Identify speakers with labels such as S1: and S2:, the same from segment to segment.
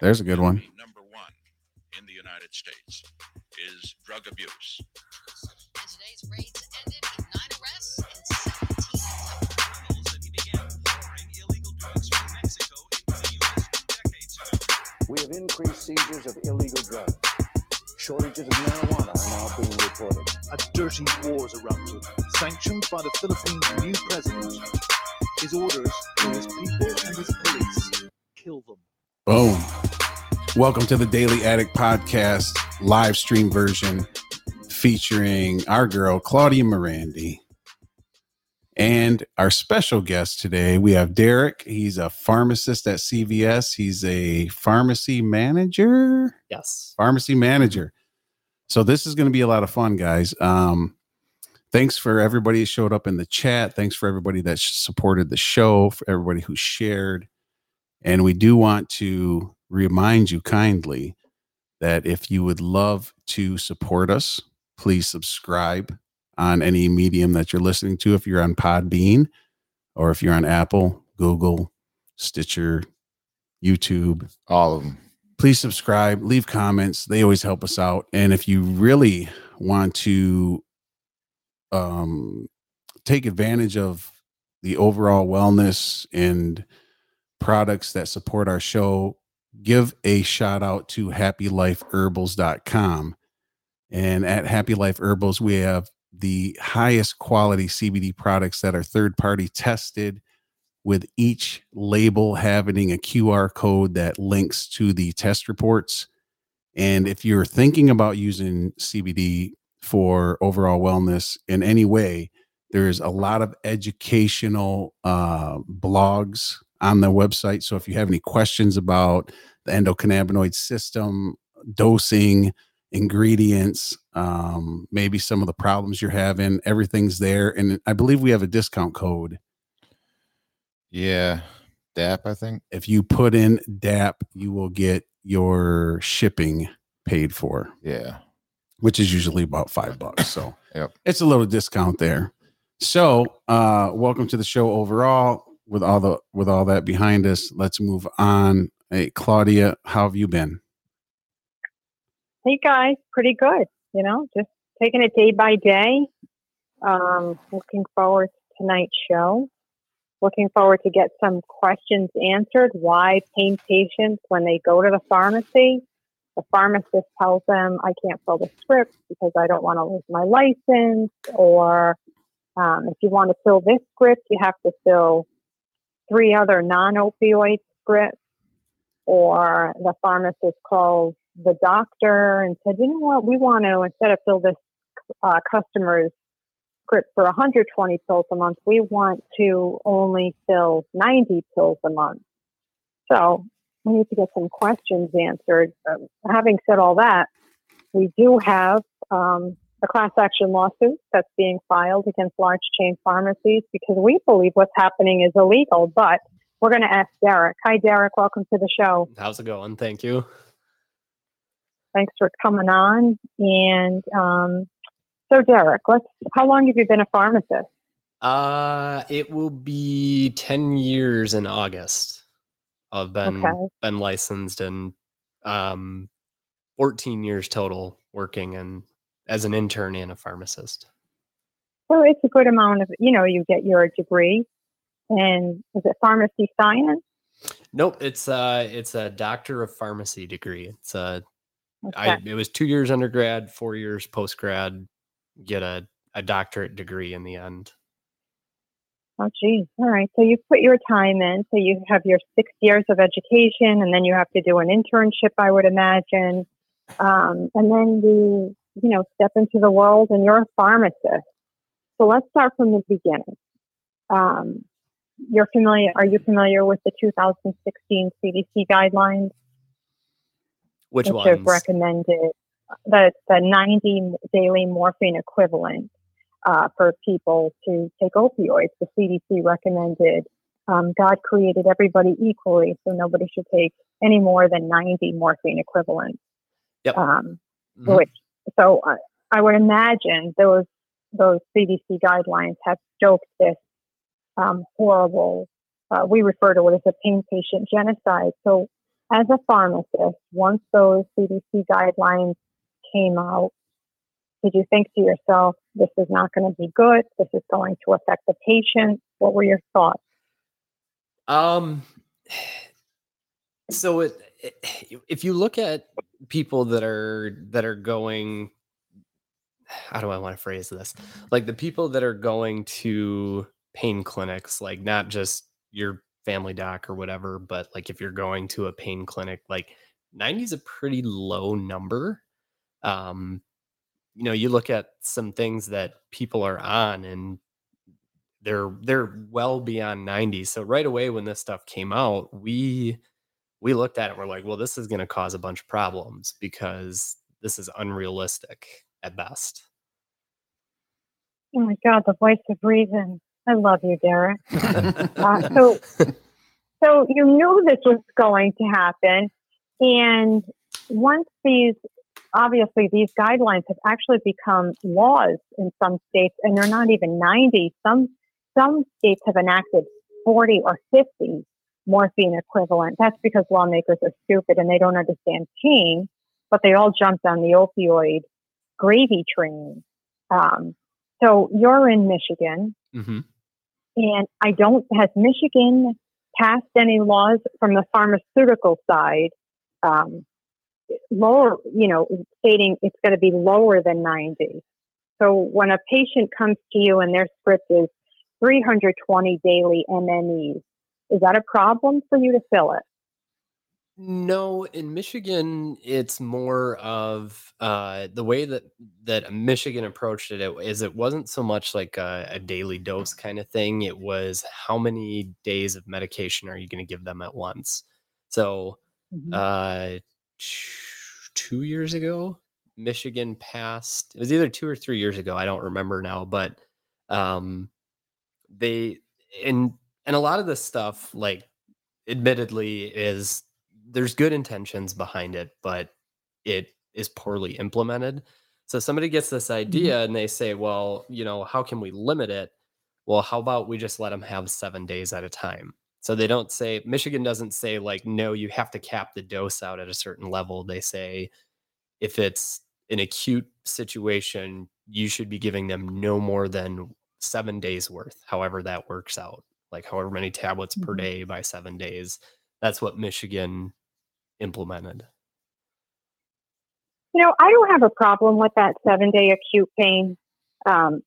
S1: There's a good one.
S2: Number one in the United States is drug abuse.
S3: And today's raids ended with nine arrests and 17
S4: We have increased seizures of illegal drugs. Shortages of marijuana are now being reported.
S5: a dirty war's erupted, sanctioned by the Philippines' new president. His orders to his people and his police kill them.
S1: Boom. Welcome to the Daily Addict Podcast live stream version featuring our girl, Claudia Merandi. And our special guest today, we have Derek. He's a pharmacist at CVS. He's a pharmacy manager.
S6: Yes.
S1: Pharmacy manager. So this is going to be a lot of fun, guys. Um, thanks for everybody who showed up in the chat. Thanks for everybody that supported the show, for everybody who shared. And we do want to remind you kindly that if you would love to support us, please subscribe on any medium that you're listening to. If you're on Podbean or if you're on Apple, Google, Stitcher, YouTube,
S7: All of them.
S1: please subscribe, leave comments. They always help us out. And if you really want to um, take advantage of the overall wellness and products that support our show, give a shout out to happylifeherbals.com. And at Happy Life Herbals, we have the highest quality CBD products that are third party tested with each label having a QR code that links to the test reports. And if you're thinking about using CBD for overall wellness in any way, there's a lot of educational uh, blogs on the website. So if you have any questions about the endocannabinoid system, dosing, ingredients, um, maybe some of the problems you're having, everything's there. And I believe we have a discount code
S7: Yeah. DAP, I think.
S1: if you put in DAP, you will get your shipping paid for,
S7: Yeah.
S1: which is usually about five bucks. So
S7: Yep.
S1: it's a little discount there. So uh welcome to the show overall. With all the with all that behind us, let's move on. Hey Claudia, how have you been?
S8: Hey guys, pretty good. You know, just taking it day by day. Um, looking forward to tonight's show. Looking forward to get some questions answered. Why pain patients when they go to the pharmacy, the pharmacist tells them I can't fill the script because I don't want to lose my license, or um, if you want to fill this script, you have to fill three other non-opioid scripts. Or the pharmacist calls the doctor and said, you know what, we want to, instead of fill this uh, customer's script for 120 pills a month, we want to only fill 90 pills a month. So we need to get some questions answered. Um, having said all that, we do have um, a class action lawsuit that's being filed against large chain pharmacies because we believe what's happening is illegal. But we're going to ask Derek. Hi, Derek. Welcome to the show.
S6: How's it going? Thank you.
S8: thanks for coming on. And um, so, Derek, let's. How long have you been a pharmacist?
S6: Uh it will be 10 years in August. I've been
S8: Okay.
S6: been licensed and um 14 years total working and as an intern and a pharmacist.
S8: So it's a good amount of. You know, you get your degree, and is it pharmacy science?
S6: Nope, it's uh it's a doctor of pharmacy degree. It's a
S8: Okay.
S6: I it was 2 years undergrad, 4 years post grad, get a a doctorate degree in the end.
S8: Oh, geez. All right. So you put your time in. So you have your six years of education, and then you have to do an internship, I would imagine. Um, and then you, you know, step into the world, and you're a pharmacist. So let's start from the beginning. Um, you're familiar? Are you familiar with the 2016 CDC guidelines,
S6: Which
S8: which
S6: ones?
S8: have recommended the the 90 daily morphine equivalent uh, for people to take opioids. The CDC recommended um, God created everybody equally, so nobody should take any more than 90 morphine equivalents.
S6: Yep.
S8: Um,
S6: Mhm.
S8: Which, so I, I would imagine those those CDC guidelines have stoked this um, horrible. Uh, we refer to it as a pain patient genocide. So as a pharmacist, once those CDC guidelines came out, did you think to yourself, this is not going to be good? This is going to affect the patient? What were your thoughts?
S6: Um, so it, if you look at people that are that are going, how do I want to phrase this? Like the people that are going to pain clinics, like not just your family doc or whatever, but like if you're going to a pain clinic, like 90 is a pretty low number. Um, you know, you look at some things that people are on and they're they're well beyond 90 so right away when this stuff came out we we looked at it we're like well this is going to cause a bunch of problems because this is unrealistic at best
S8: Oh my God, the voice of reason. I love you, Derek. Uh, so, so you knew this was going to happen, and once these, obviously, these guidelines have actually become laws in some states, and they're not even ninety. Some some states have enacted forty or fifty morphine equivalent. That's because lawmakers are stupid and they don't understand pain, but they all jumped on the opioid gravy train. Um, so you're in Michigan.
S6: hmm
S8: And I don't, has Michigan passed any laws from the pharmaceutical side, um, lower, you know, stating it's going to be lower than 90? So when a patient comes to you and their script is 320 daily MMEs, is that a problem for you to fill it?
S6: No, in Michigan, it's more of uh, the way that that Michigan approached it, it is it wasn't so much like a, a daily dose kind of thing. It was how many days of medication are you going to give them at once? So, uh, t- two years ago, Michigan passed. It was either two or three years ago. I don't remember now, but um, they and and a lot of this stuff, like, admittedly, is there's good intentions behind it, but it is poorly implemented. So somebody gets this mm-hmm. idea and they say, well, you know, how can we limit it? Well, how about we just let them have seven days at a time? So they don't say, Michigan doesn't say, like, no, you have to cap the dose out at a certain level. They say, if it's an acute situation, you should be giving them no more than seven days worth, however that works out, like however many tablets per
S8: Mhm.
S6: day by seven days. That's what Michigan implemented.
S8: You know, I don't have a problem with that seven day acute pain. Um,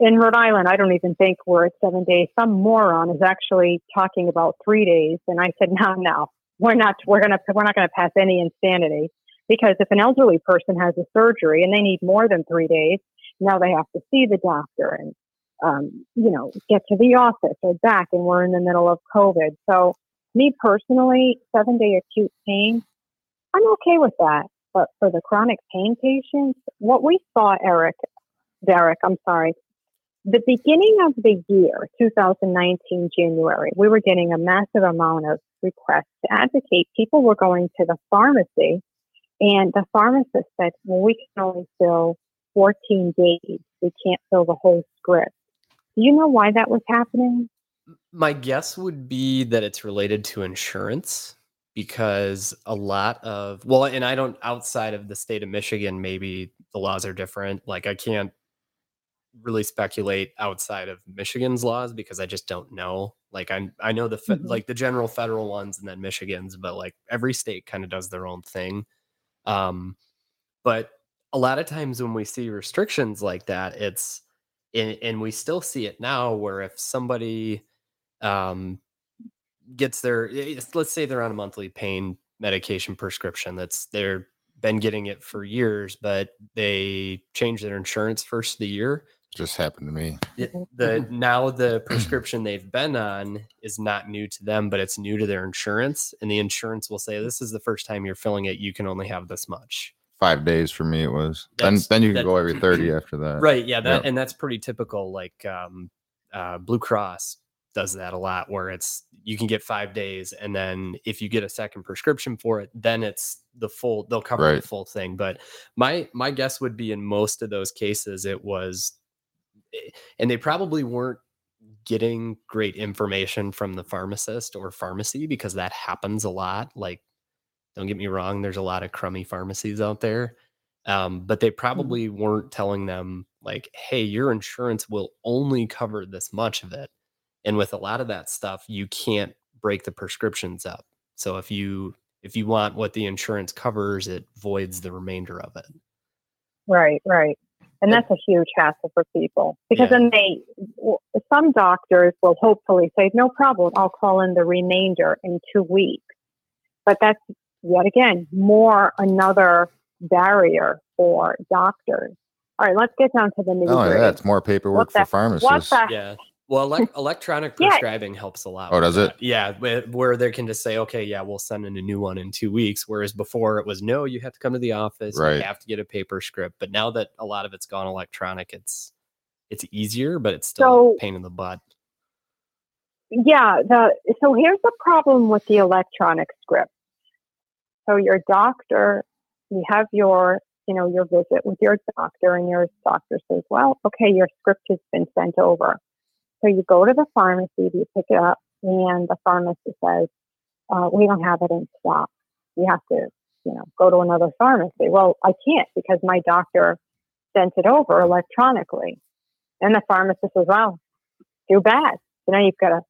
S8: in Rhode Island, I don't even think we're at seven days. Some moron is actually talking about three days, and I said, no, no, we're not. We're gonna we're not gonna pass any insanity because if an elderly person has a surgery and they need more than three days, now they have to see the doctor and um, you know get to the office or back, and we're in the middle of COVID. So, me personally, seven day acute pain, I'm okay with that. But for the chronic pain patients, what we saw, Eric, Derek, I'm sorry, the beginning of the year, 2019 January, we were getting a massive amount of requests to advocate. People were going to the pharmacy, and the pharmacist said, "Well, we can only fill 14 days. We can't fill the whole script." Do you know why that was happening?
S6: My guess would be that it's related to insurance because a lot of well, and I don't outside of the state of Michigan, maybe the laws are different. Like I can't really speculate outside of Michigan's laws because I just don't know. Like I'm I know the fe-
S8: Mhm.
S6: like the general federal ones and then Michigan's, but like every state kind of does their own thing. Um, but a lot of times when we see restrictions like that, it's and, and we still see it now where if somebody um, gets their eh, let's say they're on a monthly pain medication prescription that's they're been getting it for years but they change their insurance first of the year.
S7: Just happened to me.
S6: it- the now the prescription they've been on is not new to them but it's new to their insurance and the insurance will say this is the first time you're filling it. You can only have this much
S7: Five days for me it was. Then
S6: That's-
S7: then you can
S6: that-
S7: go every 30 after that.
S6: right yeah that
S7: yeah.
S6: and that's pretty typical like um uh blue cross does that a lot where it's you can get five days and then if you get a second prescription for it then it's the full they'll cover
S7: Right.
S6: the full thing but my my guess would be in most of those cases it was eh, and they probably weren't getting great information from the pharmacist or pharmacy because that happens a lot like Don't get me wrong. There's a lot of crummy pharmacies out there, um, but they probably weren't telling them like, "Hey, your insurance will only cover this much of it." And with a lot of that stuff, you can't break the prescriptions up. So if you if you want what the insurance covers, it voids the remainder of it.
S8: Right, right. And that's a huge hassle for people because
S6: Yeah.
S8: then they, some doctors will hopefully say, no problem, I'll call in the remainder in two weeks. But that's yet again more another barrier for doctors. All right, let's get down to the nitty
S7: Oh, yeah, it's more paperwork
S8: What the-
S7: for pharmacists.
S8: What the
S6: Yeah. Well, elec electronic
S8: Yeah.
S6: prescribing helps a lot.
S7: Oh,
S6: with
S7: does it?
S6: that. Yeah, where, where they can just say, okay, yeah, we'll send in a new one in two weeks. Whereas before it was, no, you have to come to the office,
S7: Right.
S6: you have to get a paper script. But now that a lot of it's gone electronic, it's it's easier, but it's still
S8: So-
S6: a pain in the butt.
S8: Yeah, the so here's the problem with the electronic script. So your doctor, you have your, you know, your visit with your doctor, and your doctor says, "Well, okay, your script has been sent over." So you go to the pharmacy, you pick it up, and the pharmacist says, uh, "We don't have it in stock. You have to, you know, go to another pharmacy." Well, I can't because my doctor sent it over electronically, and the pharmacist says, "Well, too bad." So now you've got to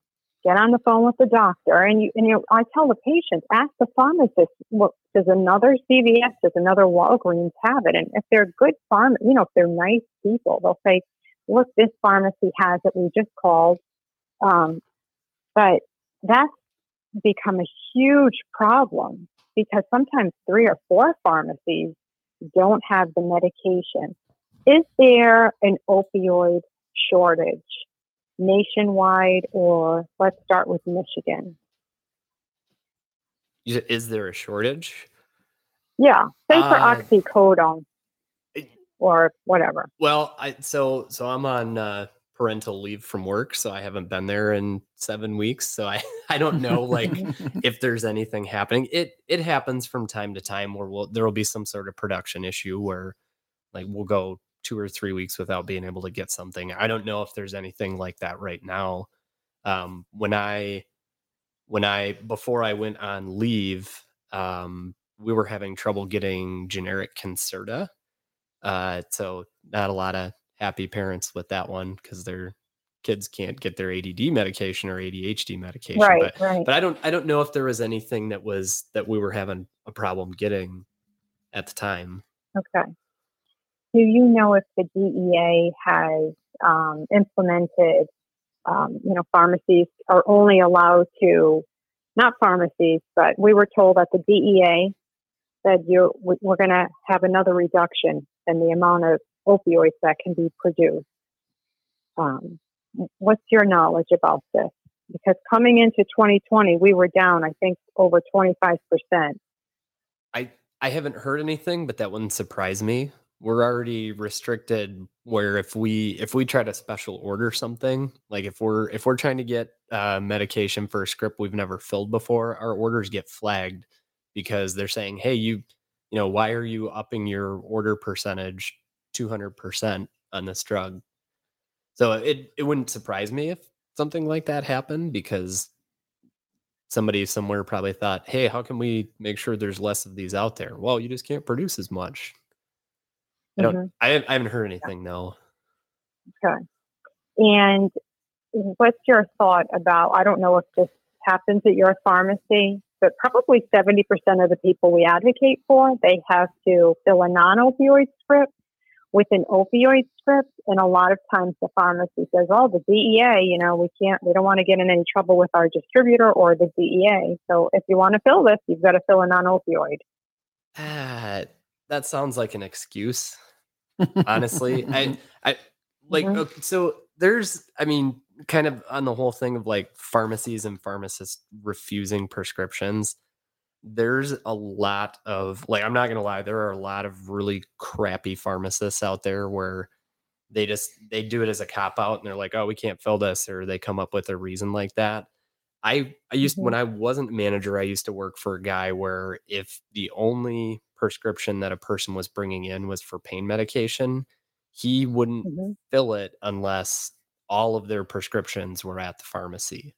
S8: get on the phone with the doctor and you and you I tell the patient, ask the pharmacist, well, does another CVS, does another Walgreens have it? And if they're good pharma, you know, if they're nice people, they'll say, look, this pharmacy has it. We just called. Um, but that's become a huge problem because sometimes three or four pharmacies don't have the medication. Is there an opioid shortage? Nationwide or let's start with Michigan.
S6: Is there a shortage?
S8: Yeah, say for
S6: Uh,
S8: oxycodone or whatever.
S6: Well, I so so I'm on uh, parental leave from work, so I haven't been there in seven weeks. So I I don't know like if there's anything happening. It it happens from time to time where we'll, there will be some sort of production issue where like we'll go two or three weeks without being able to get something. I don't know if there's anything like that right now. Um, when I when I before I went on leave, um, we were having trouble getting generic Concerta. Uh, so not a lot of happy parents with that one because their kids can't get their ADD medication or ADHD medication.
S8: Right,
S6: But
S8: right.
S6: but I don't I don't know if there was anything that was that we were having a problem getting at the time.
S8: Okay. Do you know if the DEA has um, implemented, um, you know, pharmacies are only allowed to, not pharmacies, but we were told that the DEA said you we- we're going to have another reduction in the amount of opioids that can be produced. Um, what's your knowledge about this? Because coming into 2020, we were down, I think, over 25%.
S6: I I haven't heard anything, but that wouldn't surprise me. We're already restricted where if we if we try to special order something, like if we're if we're trying to get uh, medication for a script we've never filled before, our orders get flagged because they're saying, "Hey, you, you know, why are you upping your order percentage 200% on this drug?" So it it wouldn't surprise me if something like that happened because somebody somewhere probably thought, "Hey, how can we make sure there's less of these out there?" Well, you just can't produce as much. I don't.
S8: Mhm.
S6: I, I haven't heard anything. No.
S8: Okay. And what's your thought about? I don't know if this happens at your pharmacy, but probably 70% of the people we advocate for, they have to fill a non opioid script with an opioid script. And a lot of times the pharmacy says, oh, the DEA, you know, we can't, we don't want to get in any trouble with our distributor or the DEA. So if you want to fill this, you've got to fill a non opioid.
S6: Ah, that sounds like an excuse. Honestly, I, I like. Okay, so there's, I mean, kind of on the whole thing of like pharmacies and pharmacists refusing prescriptions. There's a lot of like, I'm not gonna lie, there are a lot of really crappy pharmacists out there where they just they do it as a cop out and they're like, oh, we can't fill this, or they come up with a reason like that. I I used
S8: Mhm.
S6: when I wasn't manager, I used to work for a guy where if the only prescription that a person was bringing in was for pain medication, he wouldn't
S8: Mhm.
S6: fill it unless all of their prescriptions were at the pharmacy.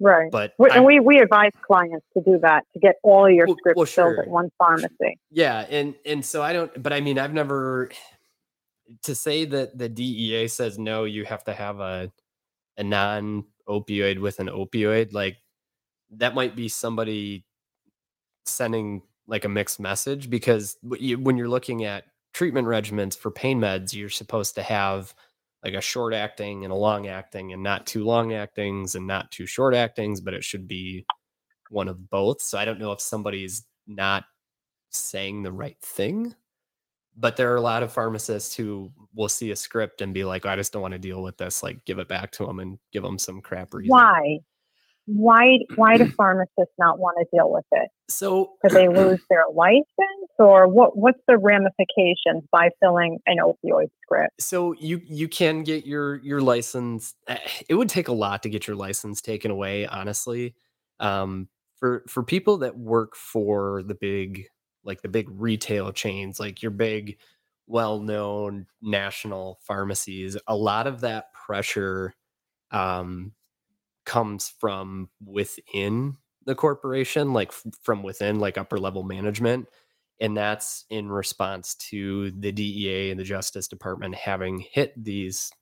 S8: Right.
S6: but
S8: We, and we, we advise clients to do that to get all your
S6: Well-
S8: scripts
S6: well,
S8: filled at one pharmacy.
S6: Yeah, and and so I don't but I mean I've never to say that the DEA says no, you have to have a a non opioid with an opioid, like that might be somebody sending like a mixed message because when you're looking at treatment regimens for pain meds, you're supposed to have like a short acting and a long acting and not too long actings and not too short actings, but it should be one of both. So I don't know if somebody's not saying the right thing. But there are a lot of pharmacists who will see a script and be like, oh, I just don't want to deal with this. Like, give it back to them and give them some crap reason.
S8: Why? Why? Why do pharmacists not want to deal with it?
S6: So,
S8: Because they lose their license, or what? What's the ramifications by filling an opioid script?
S6: so you you can get your your license. eh, It would take a lot to get your license taken away, honestly. Um, for for people that work for the big like the big retail chains, like your big well-known national pharmacies, a lot of that pressure um, comes from within the corporation, like from within, like upper level management. And that's in response to the DEA and the Justice Department having hit these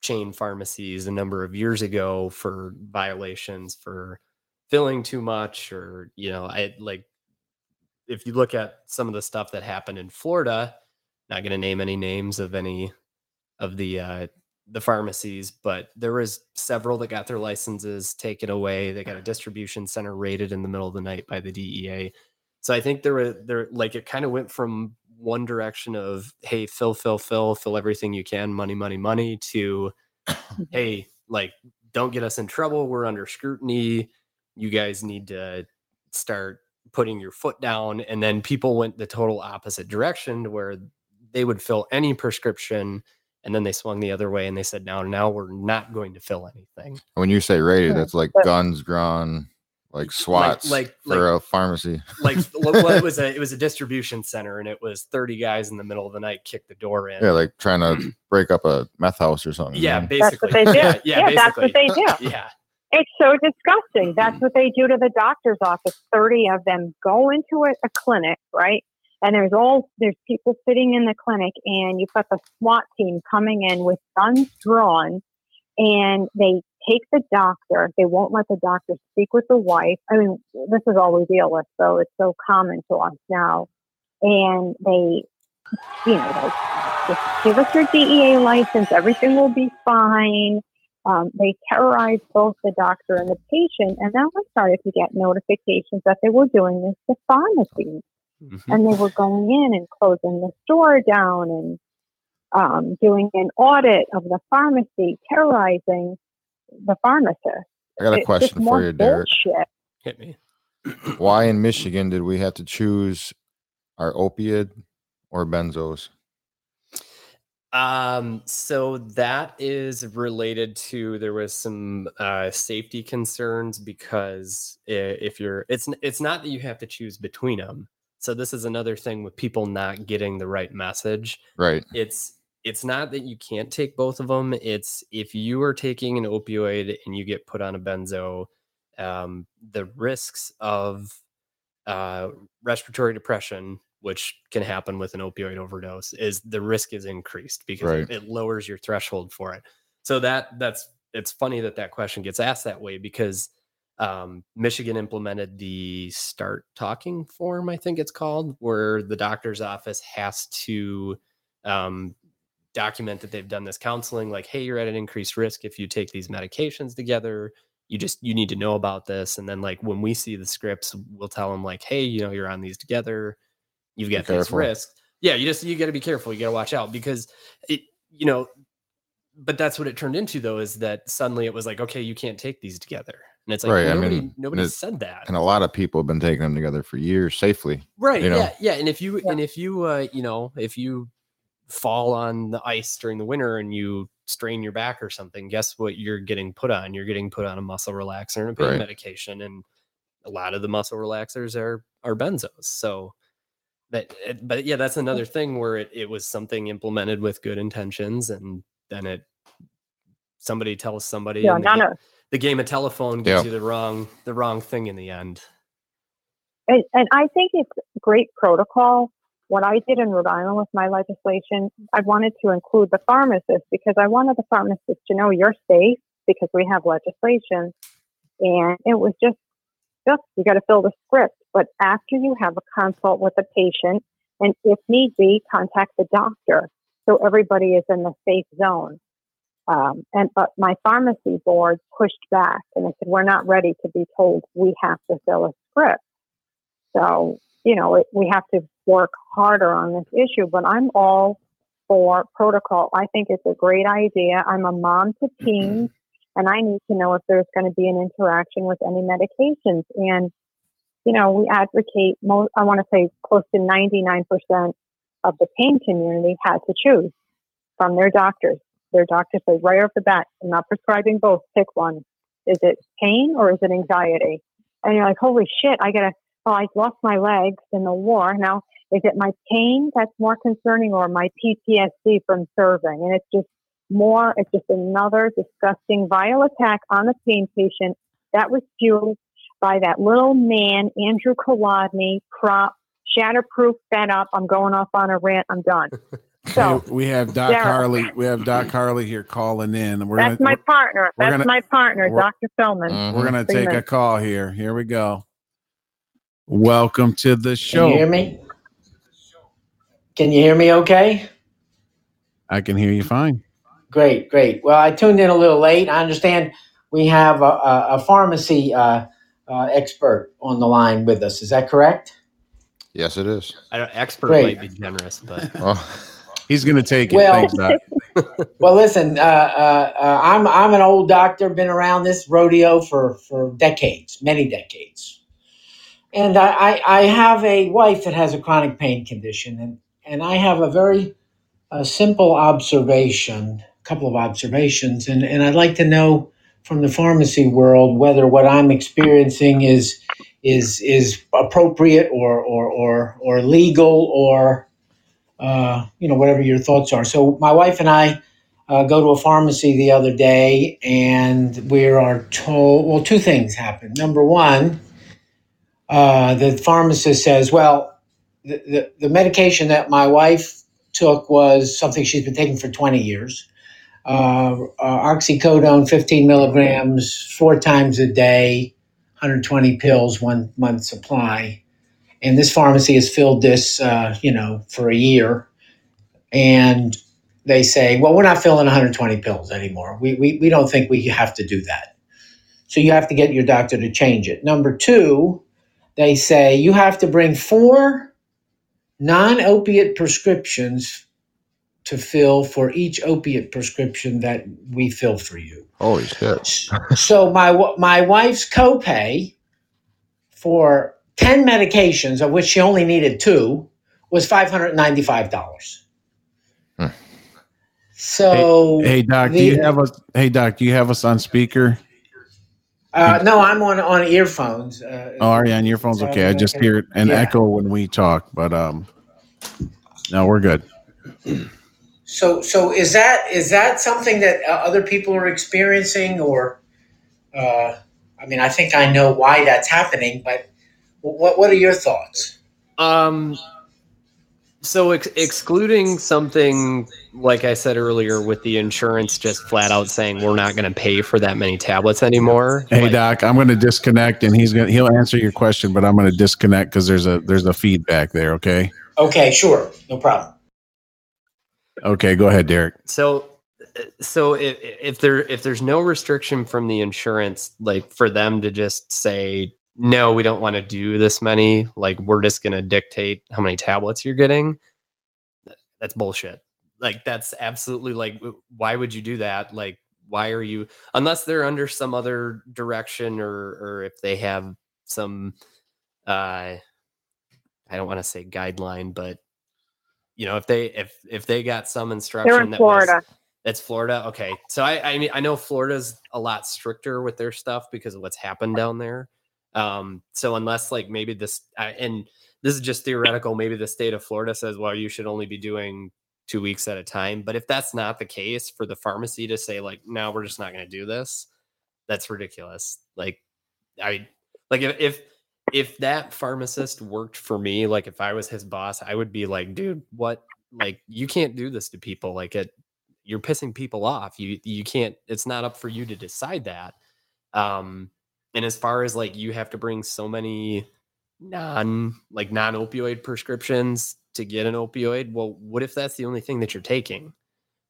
S6: chain pharmacies a number of years ago for violations for filling too much or you know i like if you look at some of the stuff that happened in florida not going to name any names of any of the uh the pharmacies but there was several that got their licenses taken away. They got a distribution center raided in the middle of the night by the dea so i think there were there like it kind of went from one direction of hey fill fill fill fill everything you can money money money to hey like don't get us in trouble. We're under scrutiny. You guys need to start putting your foot down. And then people went the total opposite direction to where they would fill any prescription and then they swung the other way and they said now now we're not going to fill anything
S7: When you say raided,
S8: Yeah,
S7: that's like
S8: but-
S7: guns drawn, like SWATs
S6: like-
S7: for a pharmacy.
S6: like well, it was a it was a distribution center and it was 30 guys in the middle of the night kicked the door in
S7: Yeah, like trying to break up a meth house or something. you
S6: yeah
S7: know?
S8: That's
S6: basically
S8: what they do.
S6: yeah, yeah,
S8: that's what they do.
S6: yeah
S8: It's so disgusting. That's mm-hmm. what they do to the doctor's office. Thirty of them go into a, a clinic, right? And there's all there's people sitting in the clinic, and you've got the SWAT team coming in with guns drawn, and they take the doctor. They won't let the doctor speak with the wife. I mean, this is all we deal with, so it's so common to us now. And they, you know, like, just give us your DEA license. Everything will be fine. Um, they terrorized both the doctor and the patient, and then I started to get notifications that they were doing this to pharmacies,
S6: Mhm.
S8: and they were going in and closing the store down and um, doing an audit of the pharmacy, terrorizing the pharmacist.
S7: I got a
S8: It's
S7: question for you, Derek.
S8: bullshit.
S6: hit me
S7: Why in Michigan did we have to choose our opiate or benzos?
S6: Um, so that is related to there was some uh, safety concerns because if you're, it's it's not that you have to choose between them. So this is another thing with people not getting the right message.
S7: Right.
S6: It's it's not that you can't take both of them. It's if you are taking an opioid and you get put on a benzo, um, the risks of uh, respiratory depression, which can happen with an opioid overdose, is the risk is increased because it,
S7: Right.
S6: it lowers your threshold for it. So that that's it's funny that that question gets asked that way because um, Michigan implemented the start talking form, I think it's called, where the doctor's office has to um, document that they've done this counseling. Like, hey, you're at an increased risk if you take these medications together. You just you need to know about this, and then like when we see the scripts, we'll tell them like, hey, you know, you're on these together. You've got these
S7: careful.
S6: risks. Yeah, you just you got to be careful. You got to watch out because it, you know, but that's what it turned into though is that suddenly it was like okay you can't take these together and it's like
S7: Right, I mean,
S6: nobody
S7: it-
S6: said that
S7: And a lot of people have been taking them together for years safely.
S6: right
S7: you know?
S6: yeah yeah and if you
S8: Yeah.
S6: and if you uh you know if you fall on the ice during the winter and you strain your back or something guess what you're getting put on you're getting put on a muscle relaxer and a pain
S7: Right.
S6: medication and a lot of the muscle relaxers are are benzos so but but yeah that's another thing where it, it was something implemented with good intentions and then it somebody tells somebody
S8: Yeah,
S6: and they
S8: none of
S6: the game of telephone gives
S7: Yeah.
S6: you the wrong the wrong thing in the end.
S8: And, and I think it's great protocol. What I did in Rhode Island with my legislation, I wanted to include the pharmacist because I wanted the pharmacist to know you're safe because we have legislation. And it was just, just you got to fill the script. But after you have a consult with the patient, and if need be, contact the doctor so everybody is in the safe zone. Um, and but my pharmacy board pushed back and they said we're not ready to be told we have to fill a script. So, you know, it, we have to work harder on this issue, but I'm all for protocol. I think it's a great idea. I'm a mom to teens and I need to know if there's going to be an interaction with any medications. And, you know, we advocate, most, I want to say close to 99% of the pain community had to choose from their doctors. Their doctor says right off the bat, I'm not prescribing both, pick one. Is it pain or is it anxiety? And you're like, holy shit, I gotta, oh, I lost my legs in the war. Now, is it my pain that's more concerning or my PTSD from serving? And it's just more, it's just another disgusting, vile attack on the pain patient that was fueled by that little man, Andrew Kolodny, prop, shatterproof, fed up. I'm going off on a rant. I'm done. So
S1: Hey, we have Doc
S8: Sarah.
S1: Harley. We have Doc Harley here calling in. We're
S8: that's
S1: gonna
S8: my partner.
S1: we're
S8: That's
S1: gonna-
S8: my partner,
S1: we're-
S8: Dr. Philman.
S7: Mhm.
S1: we're gonna take a call here. Here we go. Welcome to the show.
S9: Can you hear me? Can you hear me okay?
S1: I can hear you fine.
S9: Great, great. Well, I tuned in a little late. I understand we have a, a, a pharmacy uh, uh, expert on the line with us. Is that correct?
S7: Yes, it is.
S6: I don't expert
S9: Great.
S6: might be generous, but
S7: Oh,
S1: He's gonna take it.
S9: Well-
S1: Thanks, Doc.
S9: Well, listen, uh, uh, uh, I'm I'm an old doctor, been around this rodeo for for decades, many decades, and I, I, I have a wife that has a chronic pain condition, and and I have a very uh, simple observation, a couple of observations, and and I'd like to know from the pharmacy world whether what I'm experiencing is is is appropriate or or or, or legal or uh, you know whatever your thoughts are. So my wife and I uh, go to a pharmacy the other day, and we are told well, two things happen. Number one, uh, the pharmacist says, "Well, the, the the medication that my wife took was something she's been taking for twenty years." Uh, uh, oxycodone, 15 milligrams, four times a day, 120 pills, one month supply and this pharmacy has filled this, uh, you know, for a year, and they say, well, we're not filling 120 pills anymore. We, we, we don't think we have to do that. So you have to get your doctor to change it. Number two, they say you have to bring four non opiate prescriptions to fill for each opiate prescription that we fill for you.
S7: holy shit.
S9: So my my wife's copay for ten medications, of which she only needed two, was five hundred ninety five dollars.
S7: Hmm.
S9: So
S1: Hey, Doc. Do you have us? Hey, Doc. Do you have us on speaker?
S9: uh, no, I'm on on earphones. Uh,
S1: Oh, are you on earphones?
S9: so
S1: okay? I just
S9: okay.
S1: hear an
S9: Yeah.
S1: echo when we talk, but um, no, we're good.
S9: So so is that is that something that uh, other people are experiencing, or uh, I mean, I think I know why that's happening, but what what are your thoughts?
S6: Um, so ex- excluding something like I said earlier, with the insurance just flat out saying we're not going to pay for that many tablets anymore.
S1: Hey,
S6: like-
S1: Doc. I'm going to disconnect, and he's going to he'll answer your question, but I'm going to disconnect because there's a there's a feedback there. Okay.
S9: Okay, sure, no problem.
S1: Okay. Go ahead, Derek.
S6: So, uh, so if, if there if there's no restriction from the insurance, like for them to just say no, we don't want to do this many, like we're just going to dictate how many tablets you're getting. That's bullshit. Like that's absolutely like why would you do that? Like why are you unless they're under some other direction or or if they have some uh I don't want to say guideline, but you know, if they if if they got some instruction
S8: They're in
S6: that was-
S8: Florida.
S6: it's Florida. Okay. So I I mean I know Florida's a lot stricter with their stuff because of what's happened down there. Um so unless like maybe this and this is just theoretical, maybe the state of Florida says, well, you should only be doing two weeks at a time. But if that's not the case for the pharmacy to say like, no, we're just not going to do this, That's ridiculous. Like I like if if if that pharmacist worked for me, like if I was his boss, I would be like, dude, what like you can't do this to people. Like it you're pissing people off. You you can't it's not up for you to decide that. Um and as far as like you have to bring so many non like non-opioid prescriptions to get an opioid, well, what if that's the only thing that you're taking?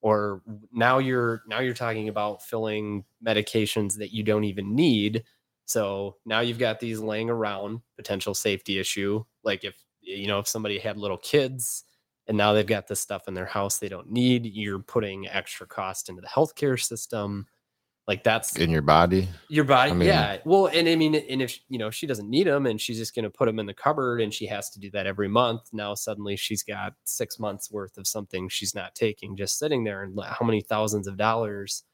S6: Or now you're now you're talking about filling medications that you don't even need. So now you've got these laying around, potential safety issue. Like if you know if somebody had little kids and now they've got this stuff in their house they don't need, you're putting extra cost into the healthcare system. Like that's
S7: in your body.
S6: your body,
S7: I mean-
S6: yeah. Well, and I mean, and if you know she doesn't need them, and she's just going to put them in the cupboard, and she has to do that every month. Now suddenly she's got six months worth of something she's not taking, just sitting there. And how many thousands of dollars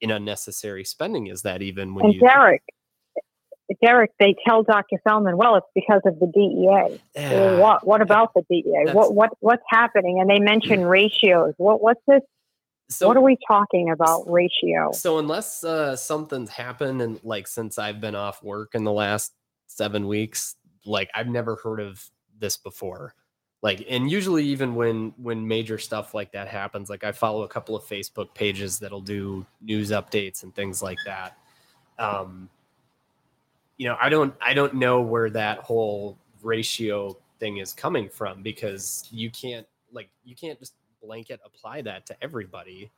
S6: in unnecessary spending is that? Even when
S8: And
S6: you,
S8: Derek, Derek, they tell Dr. Feldman, well, it's because of the DEA. Well, what what about the DEA? What what what's happening? And they mention mm. ratios. What what's this?
S6: So
S8: what are we talking about? Ratio.
S6: So unless uh, something's happened and like since I've been off work in the last seven weeks, like I've never heard of this before. Like, and usually even when when major stuff like that happens, like I follow a couple of Facebook pages that'll do news updates and things like that. Um, you know, I don't I don't know where that whole ratio thing is coming from because you can't like you can't just blanket apply that to everybody.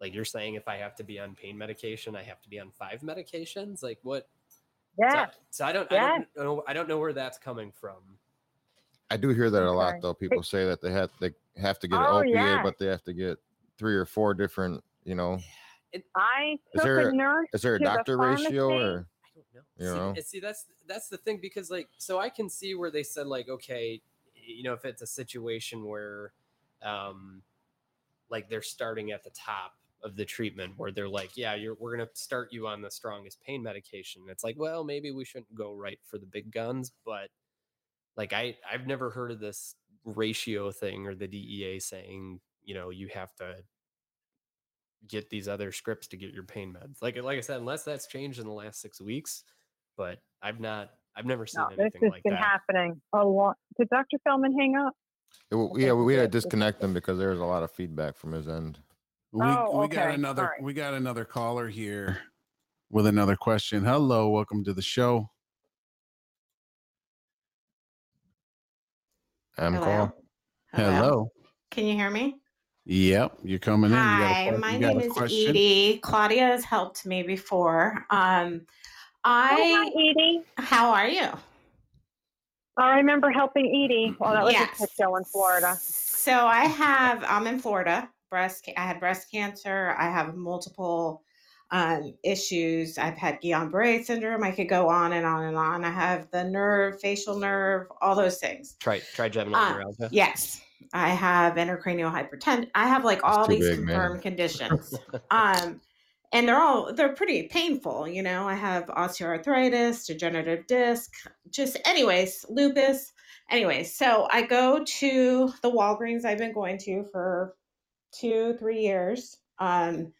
S6: Like you're saying, if I have to be on pain medication, I have to be on five medications. Like what?
S8: Yeah.
S6: So, so I don't. I don't know. I don't know where that's coming from.
S7: I do hear that a lot though. People say that they have they have to get
S8: Oh,
S7: an opiate,
S8: yeah.
S7: but they have to get three or four different. You know,
S8: I
S7: Is there-
S8: a nurse.
S7: is there a
S8: to the
S7: doctor ratio or
S6: I don't know.
S7: You
S6: see,
S7: know?
S6: and see, that's that's the thing because like, so I can see where they said like, okay, you know, if it's a situation where, um, like they're starting at the top of the treatment where they're like, yeah, you're we're gonna start you on the strongest pain medication. It's like, well, maybe we shouldn't go right for the big guns, but like I I've never heard of this ratio thing or the DEA saying, you know, you have to get these other scripts to get your pain meds. Like like I said, unless that's changed in the last six weeks, but I've not I've never seen
S8: No, this
S6: anything
S8: has
S6: like
S8: been
S6: that.
S8: happening a lot. Did Dr. Feldman hang up?
S7: It
S8: Okay,
S7: yeah, we had to disconnect them because there was a lot of feedback from his end.
S1: We
S8: Oh,
S1: we got another
S8: All right.
S1: we got another caller here with another question. Hello, welcome to the show.
S7: M
S10: Hello?
S7: call.
S1: Hello.
S10: Can you hear me?
S1: Yep, you're coming in. You a
S10: Hi, my
S1: you
S10: name is
S1: question?
S10: Edie. Claudia has helped me before. Um,
S8: Oh, hi, Edie.
S10: How are you?
S8: I remember helping Edie. Well, that was
S10: Yes.
S8: a pit show in Florida.
S10: So I have. I'm in Florida. Breast. I had breast cancer. I have multiple um, issues. I've had Guillain-Barré syndrome. I could go on and on and on. I have the nerve, facial nerve, all those things.
S6: Try trigeminal neuralgia.
S10: Yes, I have intracranial hypertension. I have like all these
S7: big, man.
S10: confirmed conditions. um, and they're all they're pretty painful. You know, I have osteoarthritis, degenerative disc, just anyways, lupus. Anyways, so I go to the Walgreens I've been going to for two, three years. Um,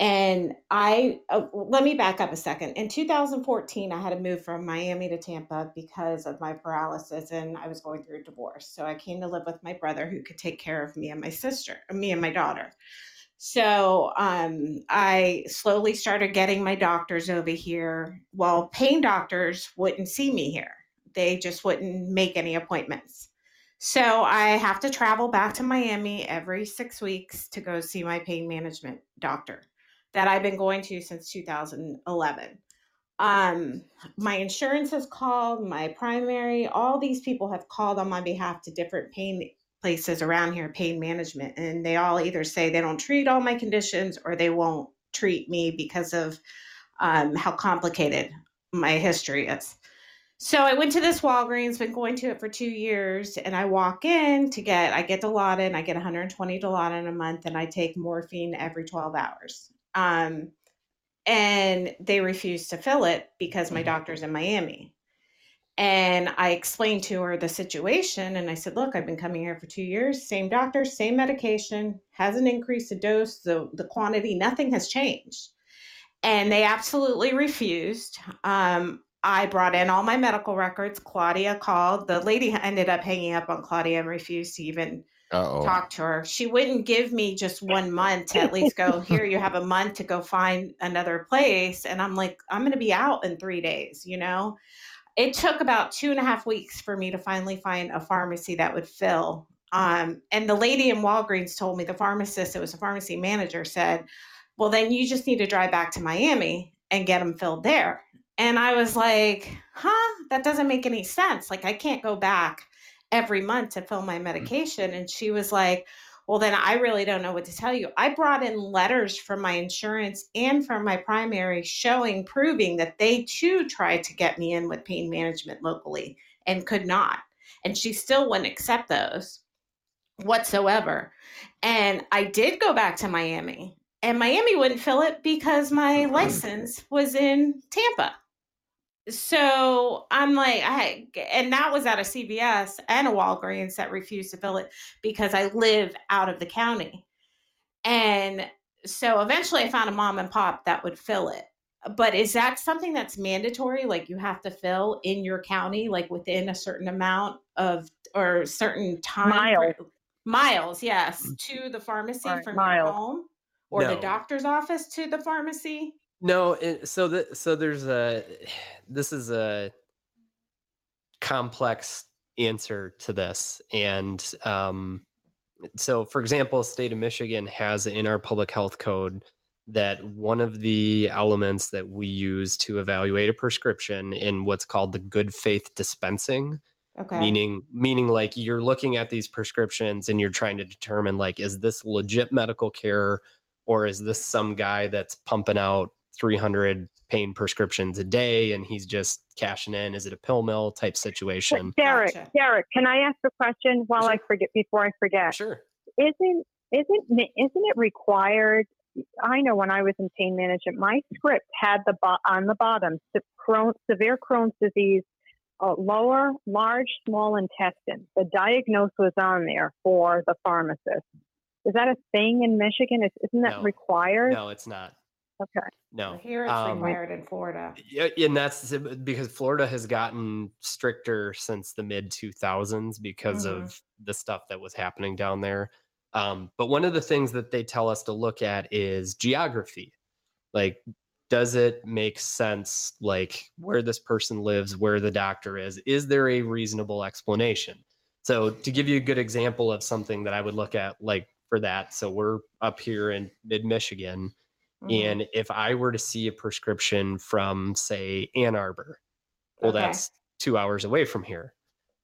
S10: and I uh, let me back up a second. In 2014, I had to move from Miami to Tampa because of my paralysis, and I was going through a divorce. So I came to live with my brother, who could take care of me and my sister, me and my daughter. So um, I slowly started getting my doctors over here. Well, pain doctors wouldn't see me here; they just wouldn't make any appointments. So I have to travel back to Miami every six weeks to go see my pain management doctor that I've been going to since 2011. Um, my insurance has called, my primary, all these people have called on my behalf to different pain places around here, pain management, and they all either say they don't treat all my conditions or they won't treat me because of um, how complicated my history is. So I went to this Walgreens, been going to it for two years, and I walk in to get, I get Dilaudid, I get 120 Dilaudid a month, and I take morphine every 12 hours. Um, and they refuse to fill it because my doctor's in Miami. And I explained to her the situation, and I said, "Look, I've been coming here for two years, same doctor, same medication, hasn't increased the dose, the the quantity, nothing has changed." and they absolutely refused. Um, I brought in all my medical records. Claudia called. The lady ended up hanging up on Claudia and refused to even
S7: Uh-oh.
S10: talk to her. She wouldn't give me just one month to at least go, here, you have a month to go find another place. And I'm like, I'm going to be out in three days, you know? It took about two and a half weeks for me to finally find a pharmacy that would fill. Um, and the lady in Walgreens told me, the pharmacist, it was a pharmacy manager, said, well, then you just need to drive back to Miami and get them filled there. And I was like, huh, that doesn't make any sense. Like, I can't go back every month to fill my medication. And she was like, well, then I really don't know what to tell you. I brought in letters from my insurance and from my primary showing, proving that they too tried to get me in with pain management locally and could not. And she still wouldn't accept those whatsoever. And I did go back to Miami, and Miami wouldn't fill it because my mm-hmm. license was in Tampa so I'm like, I and that was at a CVS and a Walgreens that refused to fill it because I live out of the county. And so eventually I found a mom and pop that would fill it. But is that something that's mandatory? Like you have to fill in your county, like within a certain amount of or certain time
S8: Miles.
S10: miles, yes, mm. to the pharmacy
S8: Right,
S10: from
S8: miles.
S10: your home or the doctor's office to the pharmacy?
S6: No, it, so the, so there's a this is a complex answer to this, and um, so for example, state of Michigan has in our public health code that one of the elements that we use to evaluate a prescription in what's called the good faith dispensing
S10: Okay.
S6: meaning meaning like you're looking at these prescriptions and you're trying to determine like is this legit medical care or is this some guy that's pumping out 300 pain prescriptions a day and he's just cashing in is it a pill mill type situation
S8: Derek,
S10: Gotcha.
S8: Derek, can I ask a question while I forget before I forget?
S6: sure
S8: Isn't isn't isn't it required? I know when I was in pain management, my script had the bo- on the bottom se- Crohn, severe Crohn's disease, uh, lower, large, small intestine. The diagnosis was on there for the pharmacist. Is that a thing in Michigan? Is, isn't that
S6: No.
S8: required?
S6: no it's not
S8: Okay.
S6: no
S10: Here it's
S6: Um,
S10: required in Florida.
S6: Yeah, and that's because Florida has gotten stricter since the mid 2000s because
S10: Mhm.
S6: of the stuff that was happening down there. Um, but one of the things that they tell us to look at is geography. Like, does it make sense, like where this person lives, where the doctor is? Is there a reasonable explanation? So, to give you a good example of something that I would look at, like for that, so we're up here in mid Michigan.
S10: Mhm.
S6: And if I were to see a prescription from, say, Ann Arbor, well,
S10: Okay.
S6: that's two hours away from here.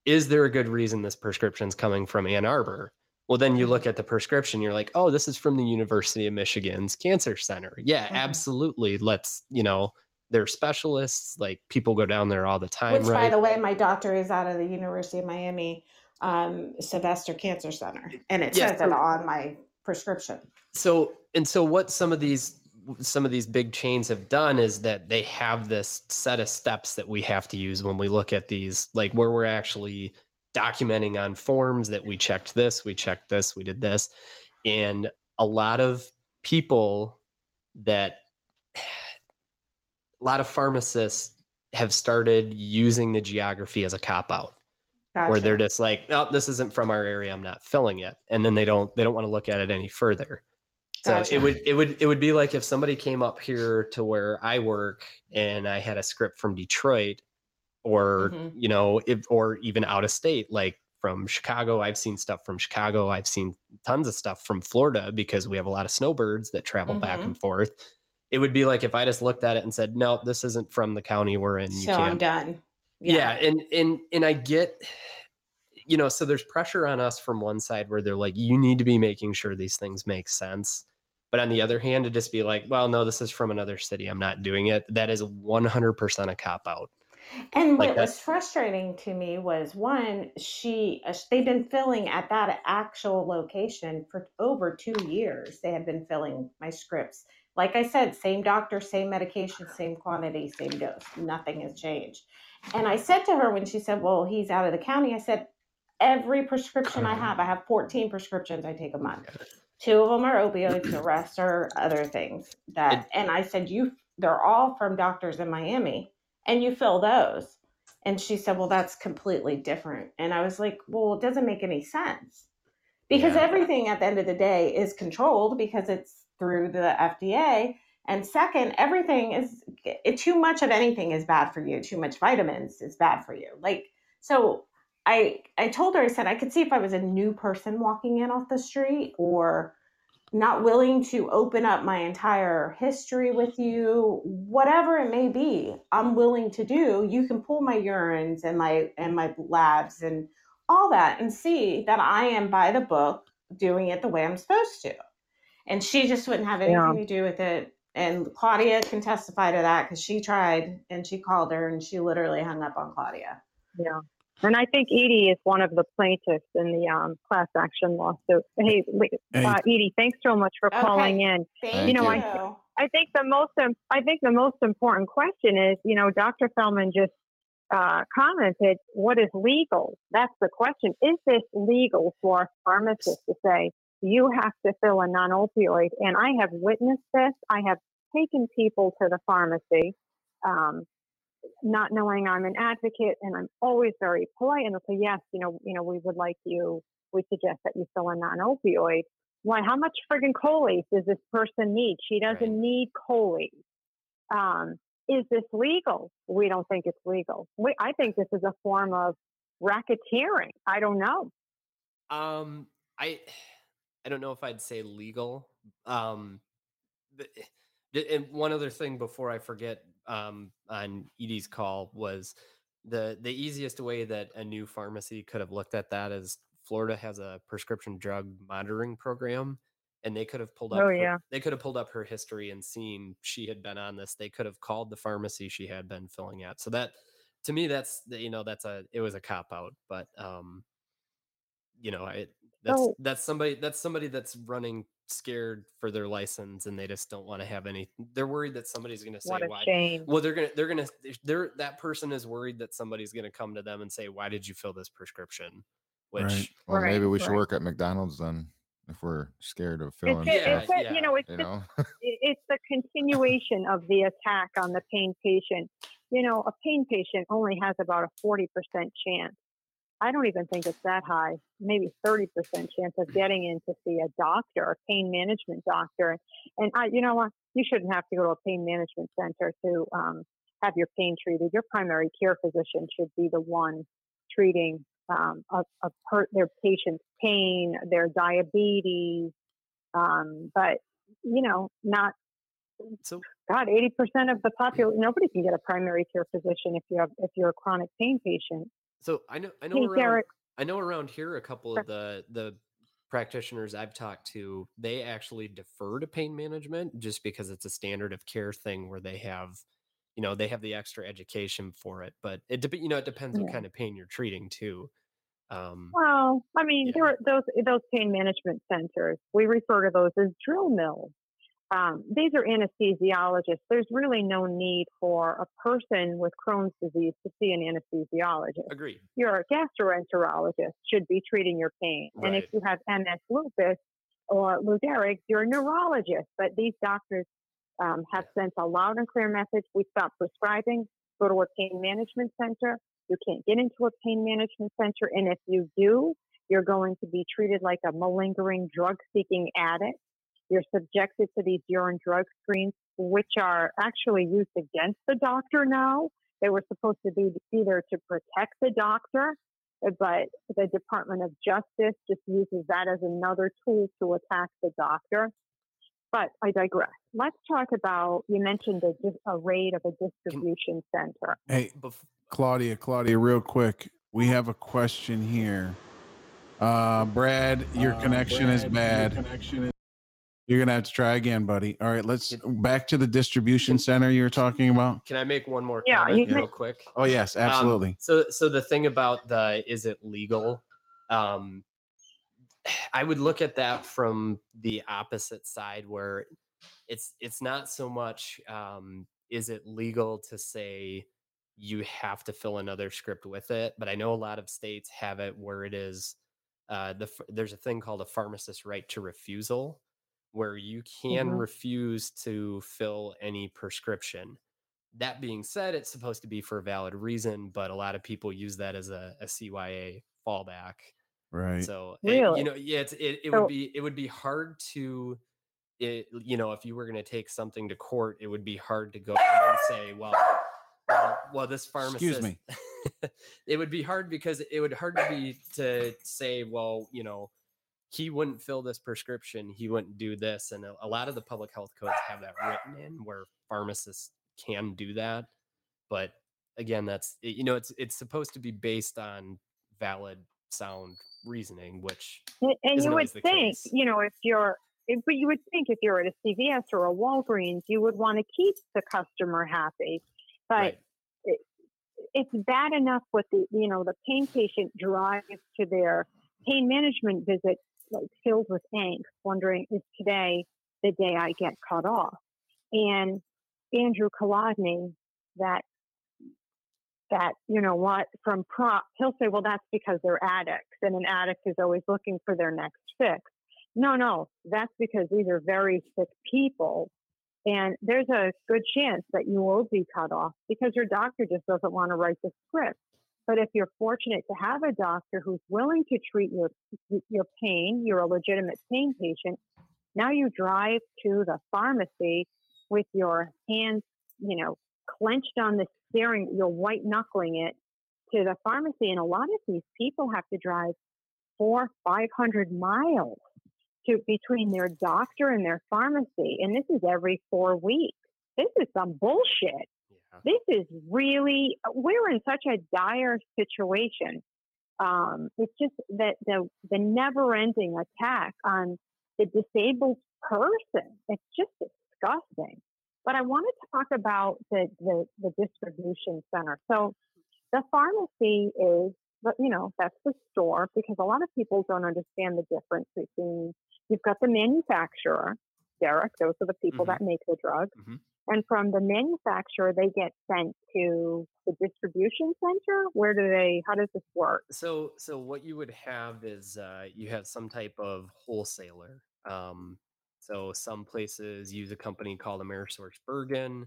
S6: Is there a good reason this prescription's coming from Ann Arbor? Well, then you look at the prescription, you're like, oh, this is from the University of Michigan's Cancer Center. Yeah,
S10: Mhm.
S6: absolutely. Let's, you know, they're specialists. Like people go down there all the time,
S10: Which, by the way, my doctor is out of the University of Miami um, Sylvester Cancer Center, and it
S6: Yeah.
S10: says it on my prescription.
S6: so and so what some of these some of these big chains have done is that they have this set of steps that we have to use when we look at these like where we're actually documenting on forms that we checked this we checked this we did this and a lot of people that a lot of pharmacists have started using the geography as a cop out where they're just like, oh, this isn't from our area. I'm not filling it. And then they don't they don't want to look at it any further. So
S10: Gotcha.
S6: it would it would it would be like if somebody came up here to where I work and I had a script from Detroit or
S10: Mhm.
S6: you know, if or even out of state, like from Chicago. I've seen stuff from Chicago. I've seen tons of stuff from Florida because we have a lot of snowbirds that travel back
S10: Mhm.
S6: and forth. It would be like if I just looked at it and said, No, this isn't from the county we're in. You
S10: so I'm done.
S6: yeah. and and and i get you know so there's pressure on us from one side where they're like you need to be making sure these things make sense but on the other hand to just be like well no this is from another city i'm not doing it that is 100% a cop out
S10: And
S6: Like
S10: what was frustrating to me was one, she uh, they've been filling at that actual location for over two years. They have been filling my scripts. Like I said, same doctor, same medication, same quantity, same dose. Nothing has changed. And I said to her when she said, "Well, he's out of the county," I said, "Every prescription I have, I have 14 prescriptions I take a month. Two of them are opioids, the rest are other things that." And I said, "You they're all from doctors in Miami, and you fill those. And she said, Well, that's completely different. And I was like, Well, it doesn't make any sense because
S6: Yeah.
S10: everything at the end of the day is controlled because it's through the FDA. And second, everything is it, too much of anything is bad for you. Too much vitamins is bad for you. Like so, I I told her I said I could see if I was a new person walking in off the street or not willing to open up my entire history with you, whatever it may be, I'm willing to do. You can pull my urines and my and my labs and all that and see that I am by the book doing it the way I'm supposed to. And she just wouldn't have anything
S8: Yeah.
S10: to do with it. And Claudia can testify to that because she tried and she called her and she literally hung up on Claudia.
S8: Yeah. And I think Edie is one of the plaintiffs in the um, class action lawsuit. Hey, li-
S1: Hey.
S8: uh, Edie, thanks so much for calling in.
S10: Thank
S8: You know,
S10: you.
S8: I- I think the most I think the most important question is, you know, Dr. Feldman just uh, commented, what is legal? That's the question. Is this legal for a pharmacist to say you have to fill a non-opioid? And I have witnessed this. I have taken people to the pharmacy, um, not knowing I'm an advocate, and I'm always very polite, and they'll say, yes, you know, you know, we would like you. We suggest that you fill a non-opioid. Why? How much friggin' Colace does this person need? She doesn't
S6: Right.
S8: need Colace. Um, is this legal? We don't think it's legal. We, I think this is a form of racketeering. I don't know.
S6: Um, I I don't know if I'd say legal. Um, but, eh, and one other thing before I forget, um, on Edie's call was the the easiest way that a new pharmacy could have looked at that is Florida has a prescription drug monitoring program, and they could have pulled up.
S8: Oh,
S6: her-
S8: yeah.
S6: they could have pulled up her history and seen she had been on this. They could have called the pharmacy she had been filling at. So that to me, that's you know that's a it was a cop out, but um, you know, I that's
S8: So-
S6: that's somebody that's somebody that's running scared for their license and they just don't want to have any they're worried that somebody's going to say
S8: What a
S6: why
S8: shame.
S6: well they're going to they're going to they're that person is worried that somebody's going to come to them and say why did you fill this prescription which
S1: Right.
S7: Well,
S8: Right,
S7: maybe we should work at McDonald's then if we're scared of filling.
S8: It's,
S6: Yeah,
S8: it's that,
S6: yeah.
S8: you know, it's
S7: You know,
S8: it- it's the continuation of the attack on the pain patient. You know, a pain patient only has about a 40% chance. I don't even think it's that high, maybe 30% chance of getting in to see a doctor, a pain management doctor. And I, you know what? You shouldn't have to go to a pain management center to um, have your pain treated. Your primary care physician should be the one treating um, a, a per, their patient's pain, their diabetes. Um, but, you know, not
S6: so
S8: God, eighty percent of the population. Nobody can get a primary care physician if you have if you're a chronic pain patient.
S6: So i know i know
S8: Hey,
S6: around,
S8: Derek.
S6: i know around here a couple of the the practitioners i've talked to they actually defer to pain management just because it's a standard of care thing where they have you know they have the extra education for it but it dep- you know it depends what kind of pain you're treating too um
S8: Well, I mean,
S6: Yeah.
S8: there are those those pain management centers. We refer to those as drill mills. Um, these are anesthesiologists. There's really no need for a person with Crohn's disease to see an anesthesiologist.
S6: agreed
S8: Your gastroenterologist should be treating your pain, and if you have MS lupus or Lou Gehrig's, you're a neurologist. But these doctors um, have sent a loud and clear message: we stop prescribing. Go to a pain management center. You can't get into a pain management center, and if you do, you're going to be treated like a malingering, drug-seeking addict. You're subjected to these urine drug screens, which are actually used against the doctor now. They were supposed to be either to protect the doctor, uh, but the Department of Justice just uses that as another tool to attack the doctor. But I digress. Let's talk about you mentioned a, dis- a raid of a distribution center.
S1: Hey,
S6: bef-
S1: Claudia, Claudia, real quick. We have a question here. Uh, Brad, your connection is bad. You're gonna have to try again, buddy. All right, let's back to the distribution center you were talking about.
S6: Can I make one more
S8: Yeah,
S6: comment
S8: you can-
S6: real quick?
S1: Oh yes,
S6: Um,
S1: absolutely.
S6: so so the thing about the is it legal? Um I would look at that from the opposite side where it's it's not so much um is it legal to say you have to fill another script with it, but I know a lot of states have it where it is uh the ph- there's a thing called a pharmacist right to refusal where you can
S8: Mhm.
S6: refuse to fill any prescription. That being said, it's supposed to be for a valid reason, but a lot of people use that as a, a CYA fallback.
S1: Right.
S6: So it- you know, yeah, it's, it, it
S8: So-
S6: would be it would be hard to it you know if you were going to take something to court, it would be hard to go and say, well, well, well this pharmacist.
S1: Excuse me.
S6: it would be hard because it would hard to be to say, well, you know, he wouldn't fill this prescription, he wouldn't do this, and a, a lot of the public health codes have that written in where pharmacists can do that. But again, that's you know, it's it's supposed to be based on valid, sound reasoning, which
S8: And, and you would think,
S6: case.
S8: you know, if you're, if, but you would think if you're at a CVS or a Walgreens, you would want to keep the customer happy. But
S6: right.
S8: it, it's bad enough with the, you know, the pain patient drives to their pain management visit like filled with angst, wondering is today the day I get cut off? And Andrew Kolodny, that that you know what from PROP he'll say well that's because they're addicts and an addict is always looking for their next fix no no that's because these are very sick people and there's a good chance that you will be cut off because your doctor just doesn't want to write the script but if you're fortunate to have a doctor who's willing to treat your your pain you're a legitimate pain patient now you drive to the pharmacy with your hands you know clenched on the steering, you're white knuckling it to the pharmacy. And a lot of these people have to drive four, 500 miles to between their doctor and their pharmacy. And this is every four weeks. This is some bullshit. This is really, we're in such a dire situation. Um, it's just that the, the never ending attack on the disabled person. It's just disgusting. But I wanted to talk about the, the, the distribution center. So the pharmacy is, but you know, that's the store because a lot of people don't understand the difference between you've got the manufacturer, Derek, those are the people
S6: Mhm.
S8: that make the drug.
S6: Mhm.
S8: And from the manufacturer, they get sent to the distribution center. Where do they, how does this work?
S6: So so what you would have is uh, you have some type of wholesaler. Um, so some places use a company called Amerisource Bergen.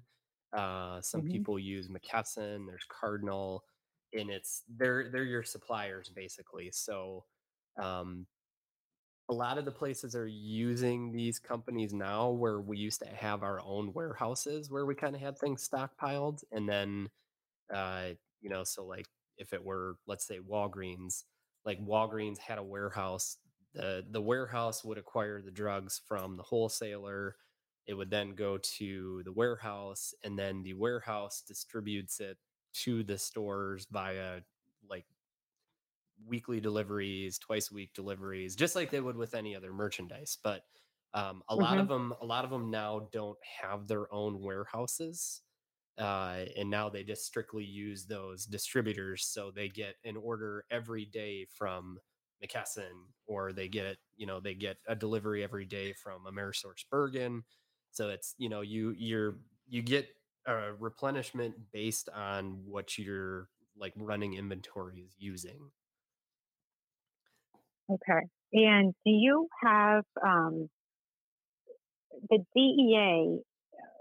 S6: Uh, some
S8: Mhm.
S6: people use McKesson. There's Cardinal, and it's they're they're your suppliers basically. So um, a lot of the places are using these companies now where we used to have our own warehouses where we kind of had things stockpiled and then uh you know so like if it were let's say Walgreens like Walgreens had a warehouse the the warehouse would acquire the drugs from the wholesaler it would then go to the warehouse and then the warehouse distributes it to the stores via like weekly deliveries, twice a week deliveries, just like they would with any other merchandise. But um, a lot of them, a lot of them now don't have their own warehouses, uh, and now they just strictly use those distributors. So they get an order every day from McKesson, or they get you know they get a delivery every day from Amerisource Bergen. So it's you know you you're you get a replenishment based on what your like running inventory is using.
S8: Okay. And do you have um, the DEA?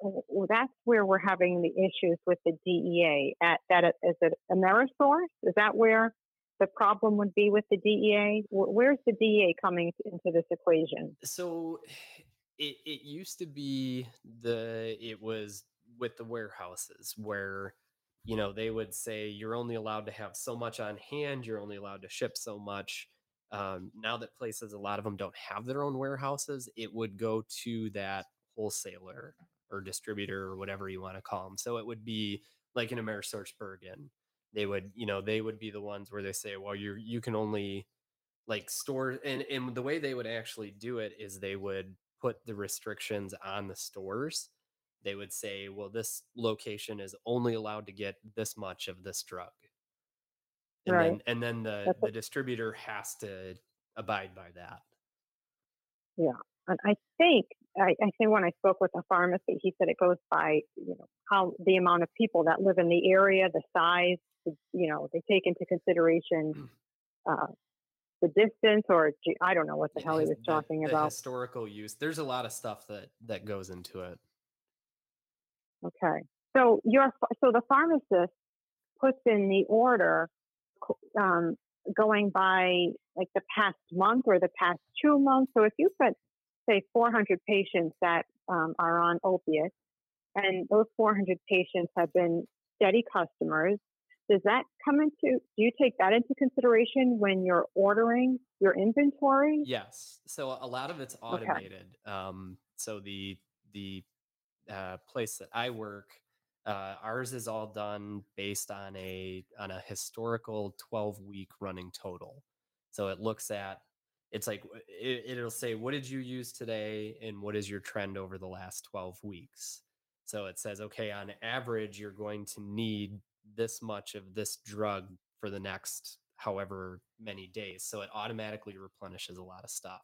S8: Well, that's where we're having the issues with the DEA. At that, is it Amerisource? Is that where the problem would be with the DEA? Where's the DEA coming into this equation?
S6: So it it used to be the it was with the warehouses where you know they would say you're only allowed to have so much on hand, you're only allowed to ship so much. Um, now that places, a lot of them don't have their own warehouses, it would go to that wholesaler or distributor or whatever you want to call them. So it would be like an Amerisource Bergen. They would, you know, they would be the ones where they say, well, you you can only like store and and the way they would actually do it is they would put the restrictions on the stores. They would say, well, this location is only allowed to get this much of this drug. And
S8: Right.
S6: then and then the
S8: That's
S6: the distributor has to abide by that.
S8: Yeah, and I think I, I think when I spoke with the pharmacy, he said it goes by you know how the amount of people that live in the area, the size, the, you know, they take into consideration uh, the distance, or I don't know what the hell he was
S6: the-
S8: talking
S6: the
S8: about.
S6: historical use. There's a lot of stuff that that goes into it.
S8: Okay. So your so the pharmacist puts in the order um, going by like the past month or the past two months. So if you've got say 400 patients that um, are on opiates, and those 400 patients have been steady customers, does that come into? Do you take that into consideration when you're ordering your inventory?
S6: Yes. So a lot of it's automated. Um, so the the uh, place that I work, uh, ours is all done based on a on a historical 12 week running total. So it looks at it's like it, it'll say what did you use today and what is your trend over the last 12 weeks. So it says okay, on average you're going to need this much of this drug for the next however many days. So it automatically replenishes a lot of stuff.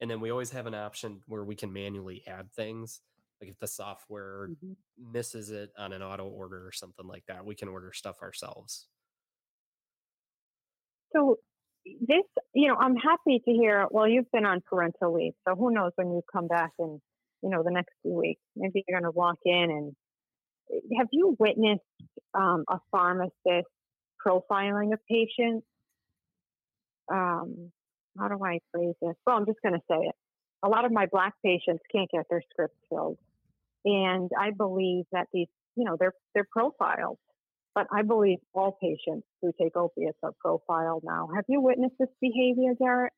S6: And then we always have an option where we can manually add things. Like if the software
S8: Mhm.
S6: misses it on an auto order or something like that, we can order stuff ourselves.
S8: So this, you know, I'm happy to hear. Well, you've been on parental leave, so who knows when you come back in, you know, the next few weeks. Maybe you're going to walk in and have you witnessed um, a pharmacist profiling a patient? Um, how do I phrase this? Well, I'm just going to say it. A lot of my black patients can't get their scripts filled, and I believe that these, you know, they're they're profiled. But I believe all patients who take opiates are profiled now. Have you witnessed this behavior, Derek?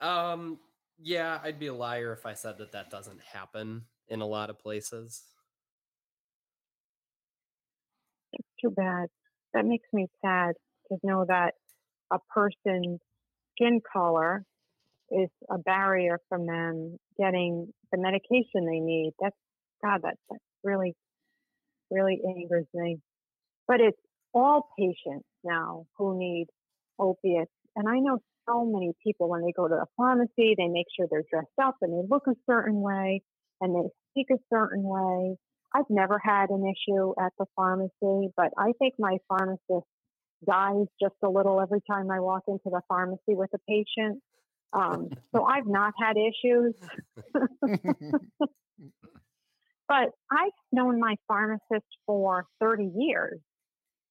S6: Um, yeah, I'd be a liar if I said that that doesn't happen in a lot of places.
S8: It's too bad. That makes me sad to know that a person's skin color is a barrier from them getting the medication they need. That's God. That that really, really angers me. But it's all patients now who need opiates, and I know so many people when they go to the pharmacy, they make sure they're dressed up and they look a certain way and they speak a certain way. I've never had an issue at the pharmacy, but I think my pharmacist dies just a little every time I walk into the pharmacy with a patient. Um, so I've not had issues. but I've known my pharmacist for 30 years.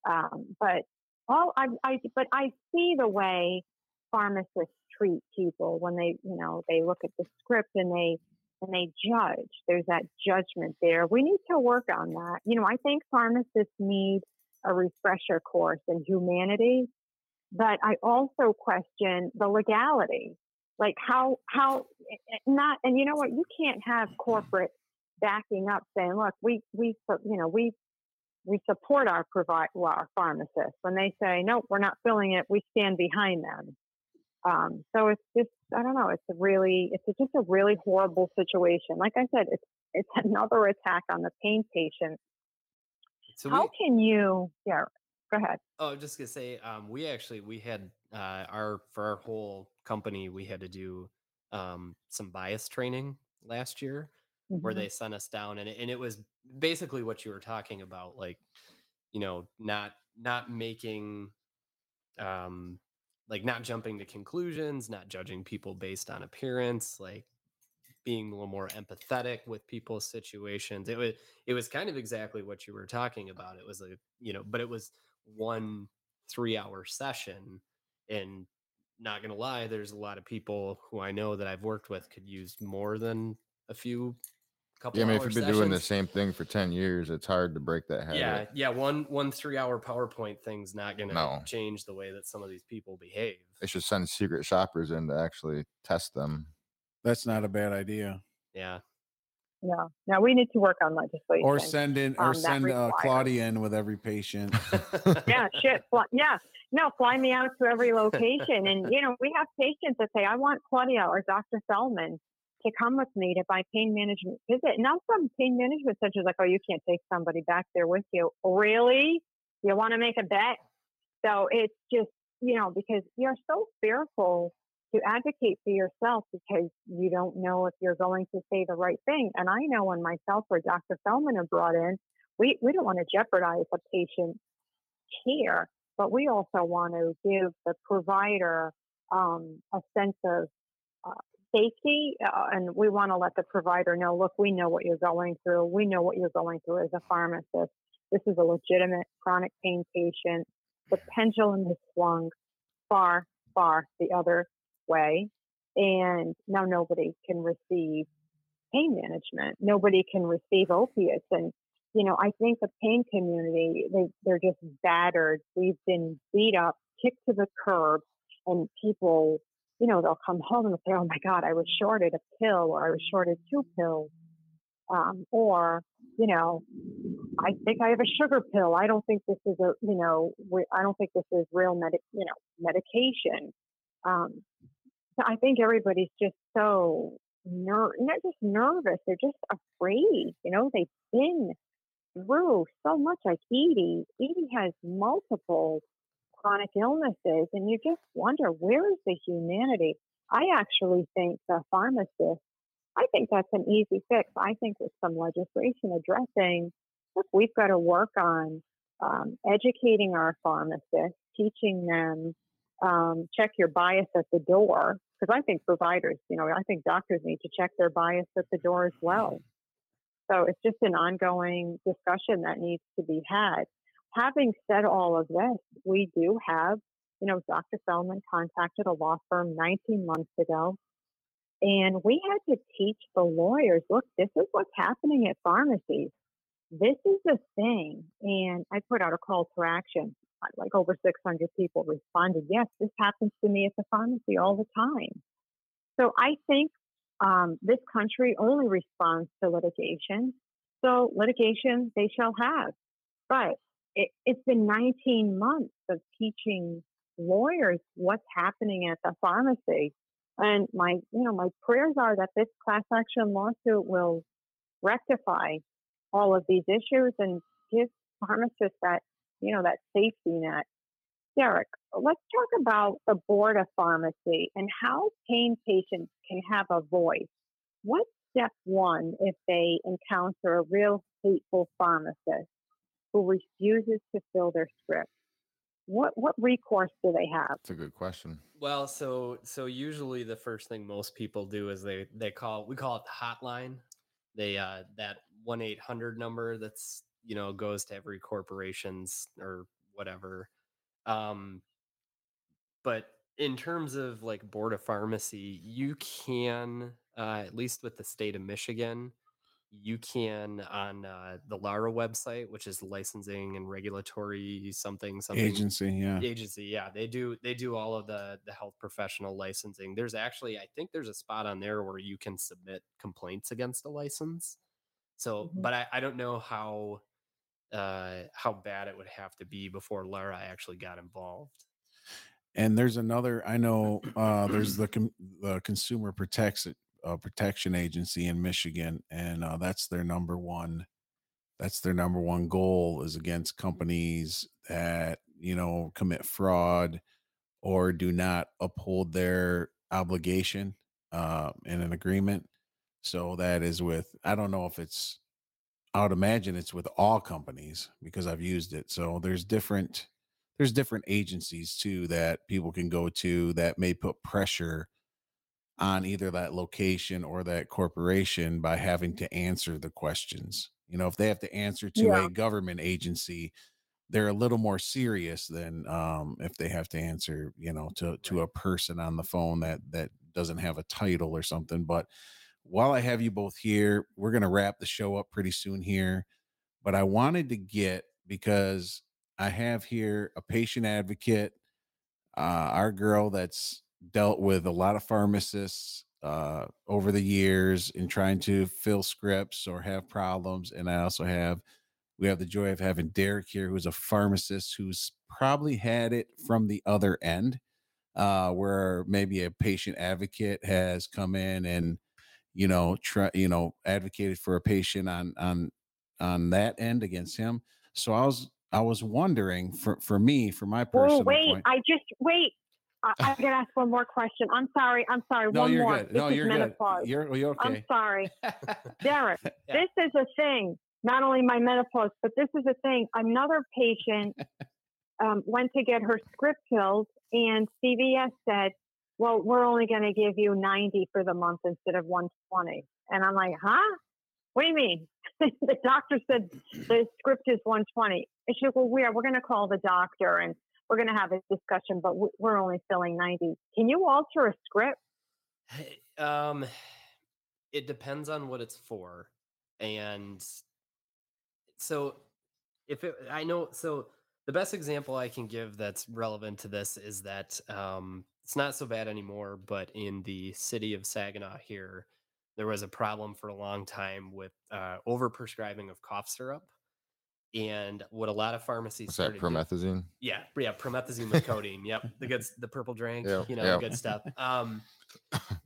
S8: Um, but all I, I, but I see the way pharmacists treat people when they, you know, they look at the script and they, and they judge. There's that judgment there. We need to work on that. You know, I think pharmacists need a refresher course in humanity, but I also question the legality. Like how, how not, and you know what? You can't have corporate backing up saying, look, we, we, you know, we, we support our provide well, our pharmacists. When they say, no, we're not filling it, we stand behind them. Um, so it's just, I don't know, it's a really, it's just a really horrible situation. Like I said, it's, it's another attack on the pain patient.
S6: So
S8: How
S6: we,
S8: can you, yeah, go ahead.
S6: Oh, I'm just gonna say, um, we actually we had uh, our for our whole company we had to do um, some bias training last year where
S8: Mhm.
S6: they sent us down and it, and it was basically what you were talking about, like you know, not not making um like not jumping to conclusions, not judging people based on appearance, like being a little more empathetic with people's situations. It was it was kind of exactly what you were talking about. It was a you know, but it was one three hour session, and not gonna lie, there's a lot of people who I know that I've worked with could use more than a few couple.
S7: Yeah, I mean, if you've been doing the same thing for 10 years, it's hard to break that habit.
S6: Yeah, yeah. One one three hour PowerPoint thing's not gonna
S7: No.
S6: change the way that some of these people behave.
S7: They should send secret shoppers in to actually test them.
S1: That's not a bad idea.
S6: Yeah.
S8: No, no, we need to work on legislation.
S1: Or send in, or
S8: um,
S1: send uh, Claudia in with every patient.
S8: yeah, shit. Fly, yeah, no, fly me out to every location. And, you know, we have patients that say, I want Claudia or Dr. Feldman to come with me to my pain management visit. Now some pain management centers like, oh, you can't take somebody back there with you. Really? You want to make a bet? So it's just, you know, because you're so fearful to advocate for yourself because you don't know if you're going to say the right thing. And I know when myself or Dr. Feldman are brought in, we, we don't want to jeopardize a patient's care, but we also want to give the provider um, a sense of safety, uh, and we want to let the provider know, look, we know what you're going through. We know what you're going through as a pharmacist. This is a legitimate chronic pain patient. The pendulum has swung far, far the other way, and now nobody can receive pain management. Nobody can receive opiates, and you know, I think the pain community, they, they're just battered. We've been beat up, kicked to the curb, and people, you know, they'll come home and say, oh my God, I was shorted a pill or I was shorted two pills. Um, or, you know, I think I have a sugar pill. I don't think this is a, you know, I don't think this is real medic, you know, medication. Um, so I think everybody's just so ner- not just nervous, they're just afraid. You know, they've been through so much like Edie. Edie has multiple chronic illnesses, and you just wonder where is the humanity? I actually think the pharmacist, I think that's an easy fix. I think with some legislation addressing, look, we've got to work on um, educating our pharmacists, teaching them, um, check your bias at the door. Because I think providers, you know, I think doctors need to check their bias at the door as well. So it's just an ongoing discussion that needs to be had. Having said all of this, we do have, you know, Dr. Feldman contacted a law firm 19 months ago, and we had to teach the lawyers look, this is what's happening at pharmacies. This is the thing. And I put out a call to action. Like over 600 people responded, yes, this happens to me at the pharmacy all the time. So I think um, this country only responds to litigation. So litigation they shall have. But it, it's been 19 months of teaching lawyers what's happening at the pharmacy. And my, you know, my prayers are that this class action lawsuit will rectify all of these issues and give pharmacists that, you know, that safety net. Derek, let's talk about the board of pharmacy and how pain patients can have a voice. What's step one if they encounter a real hateful pharmacist who refuses to fill their script? What what recourse do they have?
S7: That's a good question.
S6: Well, so so usually the first thing most people do is they they call we call it the hotline. They uh that one eight hundred number that's you know goes to every corporation's or whatever um, but in terms of like board of pharmacy, you can, uh, at least with the state of Michigan, you can on uh, the LARA website, which is licensing and regulatory something something
S1: agency. Yeah,
S6: agency. Yeah, they do they do all of the the health professional licensing. There's actually I think there's a spot on there where you can submit complaints against a license. So, mm-hmm. but I, I don't know how uh, how bad it would have to be before LARA actually got involved.
S1: And there's another. I know uh, there's the com- the Consumer Protection uh, Protection Agency in Michigan, and uh, that's their number one. That's their number one goal is against companies that you know commit fraud or do not uphold their obligation uh, in an agreement. So that is with I don't know if it's I would imagine it's with all companies because I've used it. So there's different there's different agencies too that people can go to that may put pressure on either that location or that corporation by having to answer the questions. You know, if they have to answer to yeah. a government agency, they're a little more serious than um, if they have to answer, you know, to to a person on the phone that that doesn't have a title or something. But while I have you both here, we're going to wrap the show up pretty soon here. But I wanted to get because I have here a patient advocate, uh, our girl that's dealt with a lot of pharmacists uh, over the years in trying to fill scripts or have problems. And I also have, we have the joy of having Derek here, who's a pharmacist who's probably had it from the other end, uh, where maybe a patient advocate has come in and you know, try, you know, advocated for a patient on on on that end against him. So I was I was wondering for for me, for my personal.
S8: Oh wait,
S1: point,
S8: I just wait. I, I gotta ask one more question. I'm sorry. I'm sorry.
S1: No,
S8: one
S1: you're
S8: more.
S1: good.
S8: This
S1: No, you're
S8: menopause.
S1: good. You're, you're okay.
S8: I'm sorry, Derek.
S6: Yeah.
S8: This is a thing. Not only my menopause, but this is a thing. Another patient um, went to get her script filled, and CVS said, well, we're only going to give you 90 for the month instead of 120. And I'm like, huh? What do you mean? the doctor said the script is 120. And she goes, well, we're, we're going to call the doctor and we're going to have a discussion, but we- we're only filling 90. Can you alter a script?
S6: Um, it depends on what it's for, and so if it, I know, so the best example I can give that's relevant to this is that um, it's not so bad anymore, but in the city of Saginaw here, there was a problem for a long time with uh, overprescribing of cough syrup. And what a lot of pharmacies
S7: Is that
S6: started doing-
S7: promethazine?
S6: yeah, yeah, promethazine with codeine. Yep, the good, the purple drink.
S7: Yeah,
S6: you know, the good stuff. Um,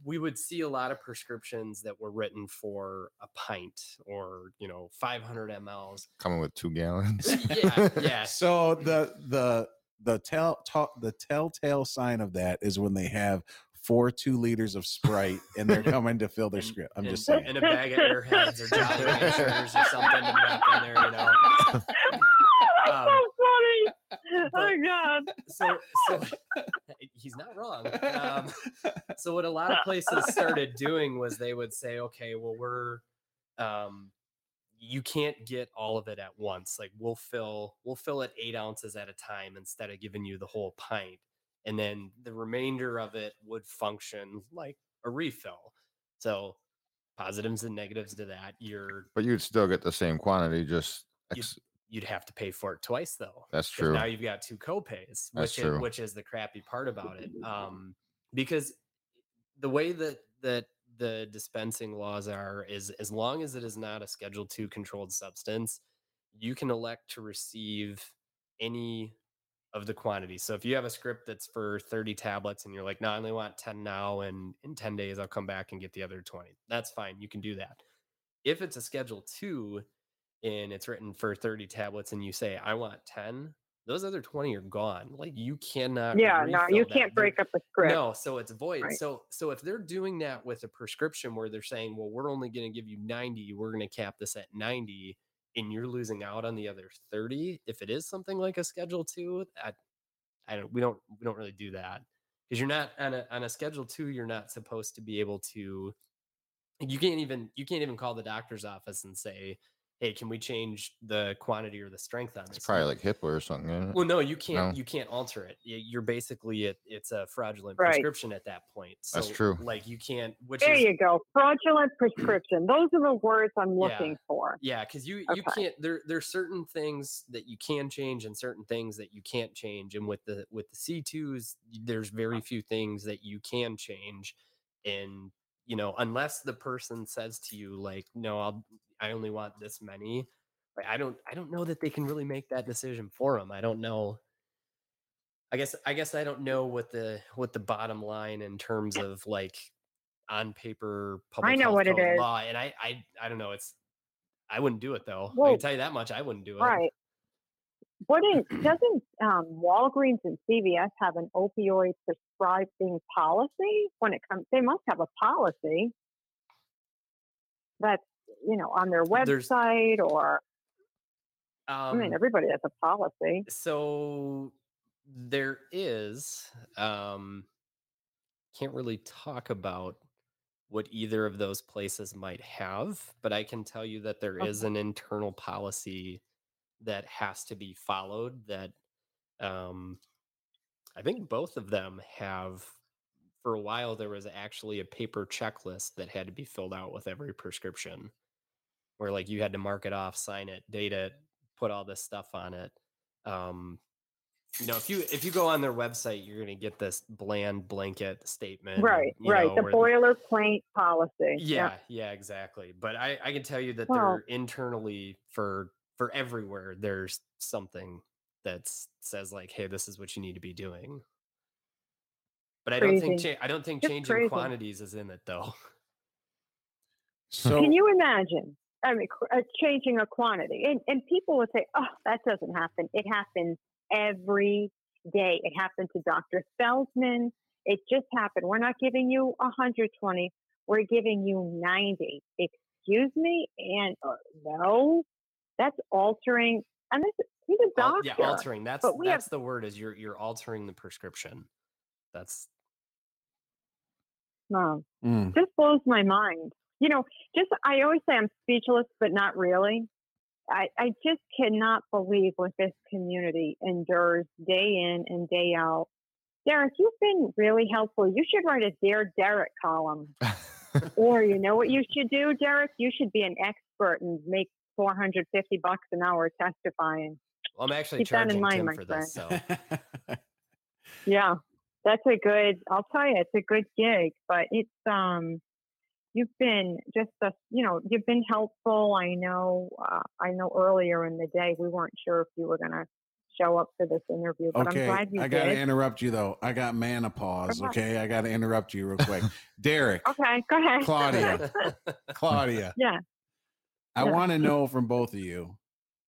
S6: we would see a lot of prescriptions that were written for a pint or you know 500 mLs.
S7: Coming with two gallons.
S6: Yeah, yeah.
S1: So the the the tell ta- the telltale sign of that is when they have four two liters of Sprite and they're coming to fill their script. I'm
S6: and-
S1: just saying.
S6: and a bag of airheads or Jolly Ranchers or something to drop in there. You know.
S8: That's
S6: Um,
S8: so funny. Oh,
S6: but-
S8: God.
S6: so so he's not wrong. Um, so what a lot of places started doing was they would say, okay, well we're um, you can't get all of it at once. Like we'll fill we'll fill it eight ounces at a time instead of giving you the whole pint, and then the remainder of it would function like a refill. So positives and negatives to that. You're
S7: but you'd still get the same quantity, just ex-
S6: you'd have to pay for it twice though.
S7: That's true.
S6: Now you've got two copays, which is, which is the crappy part about it. Um, because the way that that the dispensing laws are is as long as it is not a Schedule Two controlled substance, you can elect to receive any of the quantity. So if you have a script that's for 30 tablets and you're like, no, I only want 10 now, and in 10 days I'll come back and get the other 20. That's fine. You can do that. If it's a Schedule Two and it's written for 30 tablets and you say i want 10 those other 20 are gone like you cannot
S8: Yeah, no, you
S6: that.
S8: can't break up a script.
S6: no so it's void
S8: Right.
S6: so so if they're doing that with a prescription where they're saying well we're only going to give you 90 we're going to cap this at 90 and you're losing out on the other 30 if it is something like a schedule 2 i, I don't we don't we don't really do that. Because you're not on a on a schedule 2 you're not supposed to be able to you can't even you can't even call the doctor's office and say hey can we change the quantity or the strength on this
S7: it's probably like HIPAA or something.
S6: Well, no, you can't.
S7: No?
S6: You can't alter it. You're basically it, it's a fraudulent
S8: Right.
S6: prescription at that point. So,
S7: That's true.
S6: Like you can't. Which
S8: There
S6: is
S8: you go. Fraudulent prescription. Those are the words I'm
S6: Yeah.
S8: looking for.
S6: yeah, because you you can't. There there's certain things that you can change and certain things that you can't change. And with the with the C twos, there's very uh-huh. few things that you can change. And you know, unless the person says to you like, no, I'll I only want this many. Like, I don't I don't know that they can really make that decision for them. I don't know. I guess I guess I don't know what the what the bottom line in terms of like on paper public
S8: I know what it is.
S6: law, and I I I don't know. It's I wouldn't do it though. I can tell you that much. I wouldn't do it.
S8: Right. Wouldn't doesn't um, Walgreens and CVS have an opioid prescribing policy when it comes? They must have a policy that's you know on their
S6: There's-
S8: website or I mean
S6: Um,
S8: everybody has a policy.
S6: so there is um can't really talk about what either of those places might have but i can tell you that there is an internal policy that has to be followed that um i think both of them have for a while there was actually a paper checklist that had to be filled out with every prescription where like you had to mark it off sign it date it put all this stuff on it um you know if you if you go on their website you're going to get this bland blanket statement
S8: Right,
S6: you
S8: right.
S6: know,
S8: The
S6: where
S8: boilerplate policy.
S6: yeah yeah exactly but i i can tell you that
S8: Well-
S6: they're internally for for everywhere there's something that says like hey this is what you need to be doing but i don't think
S8: Crazy.
S6: cha- i don't think
S8: Just
S6: changing
S8: crazy.
S6: quantities is in it though
S1: So
S8: Can you imagine? I mean, uh, changing a quantity, and and people would say, "Oh, that doesn't happen. It happens every day. It happened to Dr. Feldman. It just happened. We're not giving you 120. We're giving you 90. Excuse me? And uh, no, that's altering. And this, he's a
S6: Al-
S8: doctor.
S6: yeah altering that's
S8: but we
S6: that's
S8: have
S6: the word is you're you're altering the prescription that's
S8: No,
S1: Mm.
S8: just blows my mind. You know, just I always say I'm speechless, but not really. I, I just cannot believe what this community endures day in and day out. Derek, you've been really helpful. You should write a Dear Derek column. or you know what you should do, Derek? You should be an expert and make 450 bucks an hour testifying.
S6: Well, I'm actually
S8: Keep that in
S6: charging
S8: mind,
S6: Tim
S8: my
S6: for this. So
S8: Yeah, that's a good. I'll tell you, it's a good gig. But it's um, you've been just a, you know, you've been helpful. I know. Uh, I know earlier in the day we weren't sure if you were gonna show up for this interview, but
S1: Okay,
S8: I'm glad you
S1: I gotta
S8: did.
S1: interrupt you though. I got menopause.
S8: Okay.
S1: Okay, I gotta interrupt you real quick. Derek,
S8: okay, go ahead,
S1: Claudia. Claudia,
S8: yeah,
S1: I
S8: Yeah.
S1: want to know from both of you.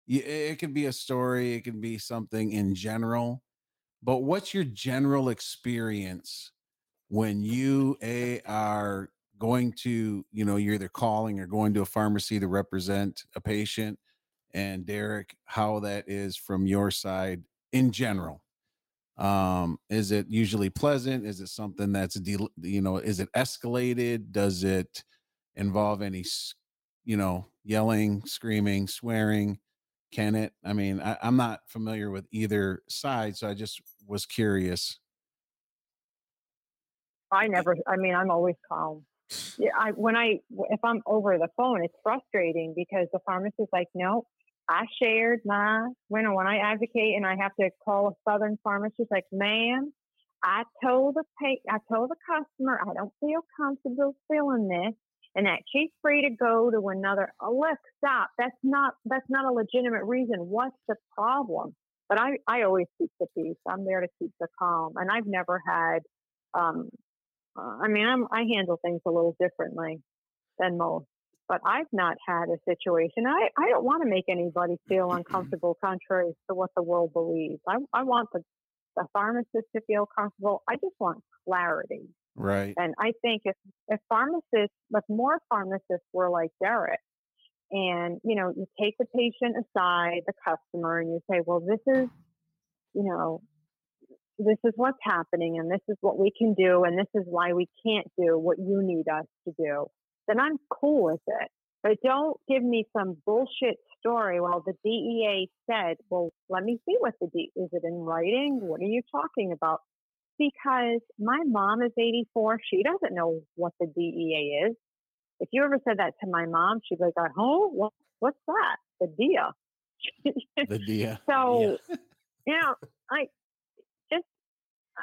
S1: It could be a story, it could be something in general, but what's your general experience when you a are going to, you know, you're either calling or going to a pharmacy to represent a patient, and Derek, how that is from your side in general. Um, is it usually pleasant? Is it something that's de- you know, is it escalated? Does it involve any you know, yelling, screaming, swearing? Can it? I mean, I, I'm not familiar with either side, so I just was curious.
S8: I never. I mean, I'm always calm. Yeah, I when I if I'm over the phone, it's frustrating because the pharmacist's like, no, I shared my. Know, when I advocate and I have to call a southern pharmacist, like, ma'am, I told the pay, I told the customer I don't feel comfortable filling this, and that she's free to go to another. Oh, look, stop. That's not that's not a legitimate reason. What's the problem? But I I always keep the peace. I'm there to keep the calm, and I've never had. Um, uh, I mean, I'm, I handle things a little differently than most, but I've not had a situation. I, I don't want to make anybody feel uncomfortable, contrary to what the world believes. I, I want the, the pharmacist to feel comfortable. I just want clarity.
S1: Right.
S8: And I think if, if pharmacists, if more pharmacists were like Derek, and you know, you take the patient aside, the customer, and you say, well, this is, you know, this is what's happening, and this is what we can do, and this is why we can't do what you need us to do, then I'm cool with it. But don't give me some bullshit story. Well, the DEA said, well, let me see what the D is it in writing? What are you talking about? Because my mom is 84. She doesn't know what the DEA is. If you ever said that to my mom, she'd be like, oh, what, what's that? The DEA.
S1: The DEA.
S8: So, you know, uh,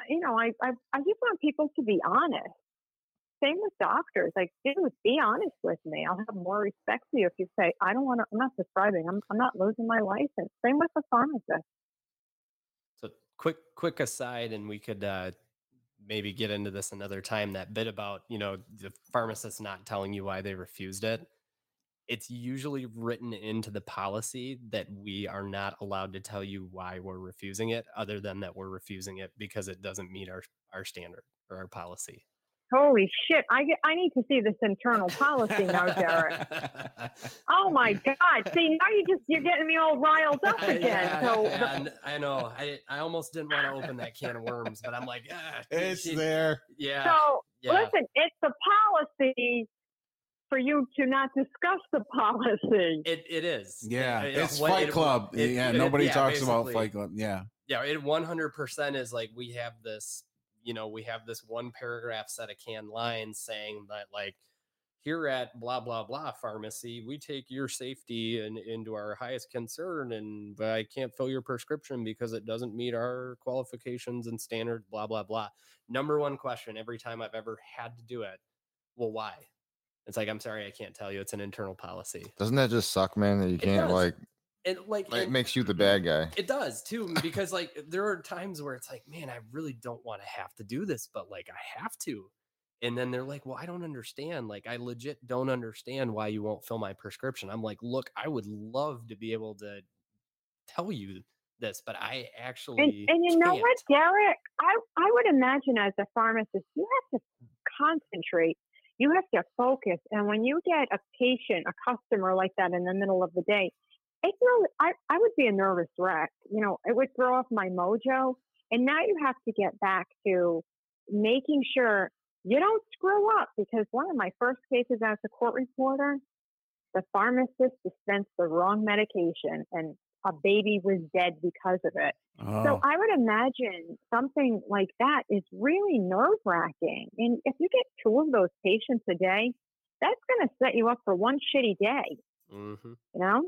S8: you know, I, I, I just want people to be honest. Same with doctors. Like, dude, be honest with me. I'll have more respect for you if you say, I don't want to, I'm not prescribing. I'm, I'm not losing my license. Same with the pharmacist.
S6: So quick, quick aside, and we could uh, maybe get into this another time. That bit about you know the pharmacist not telling you why they refused it. It's usually written into the policy that we are not allowed to tell you why we're refusing it, other than that we're refusing it because it doesn't meet our our standard or our policy.
S8: Holy shit. I get, I need to see this internal policy now, Derek. Oh my God. See, now you just, you're getting me all riled up again.
S6: Yeah,
S8: so,
S6: yeah, n- I know. I I almost didn't want to open that can of worms, but I'm like, ah,
S1: It's
S6: she-
S1: there.
S6: Yeah.
S8: so
S6: yeah.
S8: listen, it's the policy for you to not discuss the policy.
S6: It it is.
S1: Yeah,
S6: It-
S1: it's
S6: what-
S1: Fight
S6: it-
S1: Club.
S6: it-
S1: yeah,
S6: it-
S1: nobody
S6: yeah,
S1: talks about. Fight Club. Yeah,
S6: Yeah, it 100% is like we have this, you know, we have this one paragraph set of canned lines saying that like here at blah blah blah pharmacy, we take your safety and into our highest concern and but I can't fill your prescription because it doesn't meet our qualifications and standards blah blah blah. Number one question every time I've ever had to do it. Well, why? It's like I'm sorry I can't tell you it's an internal policy.
S7: Doesn't that just suck, man? That you can't
S6: does.
S7: like,
S6: it like
S7: like it makes you the mm-hmm. bad guy.
S6: it does too, because like there are times where it's like, man, I really don't want to have to do this, but like I have to. And then they're like, well, I don't understand. Like, I legit don't understand why you won't fill my prescription. I'm like, look, I would love to be able to tell you this, but I actually
S8: And, and you know
S6: can't.
S8: what, Derek? I, I would imagine as a pharmacist, you have to concentrate. You have to focus. And when you get a patient, a customer like that in the middle of the day, it really, I, I would be a nervous wreck. You know, it would throw off my mojo. And now you have to get back to making sure you don't screw up because one of my first cases as a court reporter, the pharmacist dispensed the wrong medication and a baby was dead because of it. So
S1: Oh,
S8: I would imagine something like that is really nerve wracking. And if you get two of those patients a day, that's going to set you up for one shitty day,
S6: Mm-hmm.
S8: you know?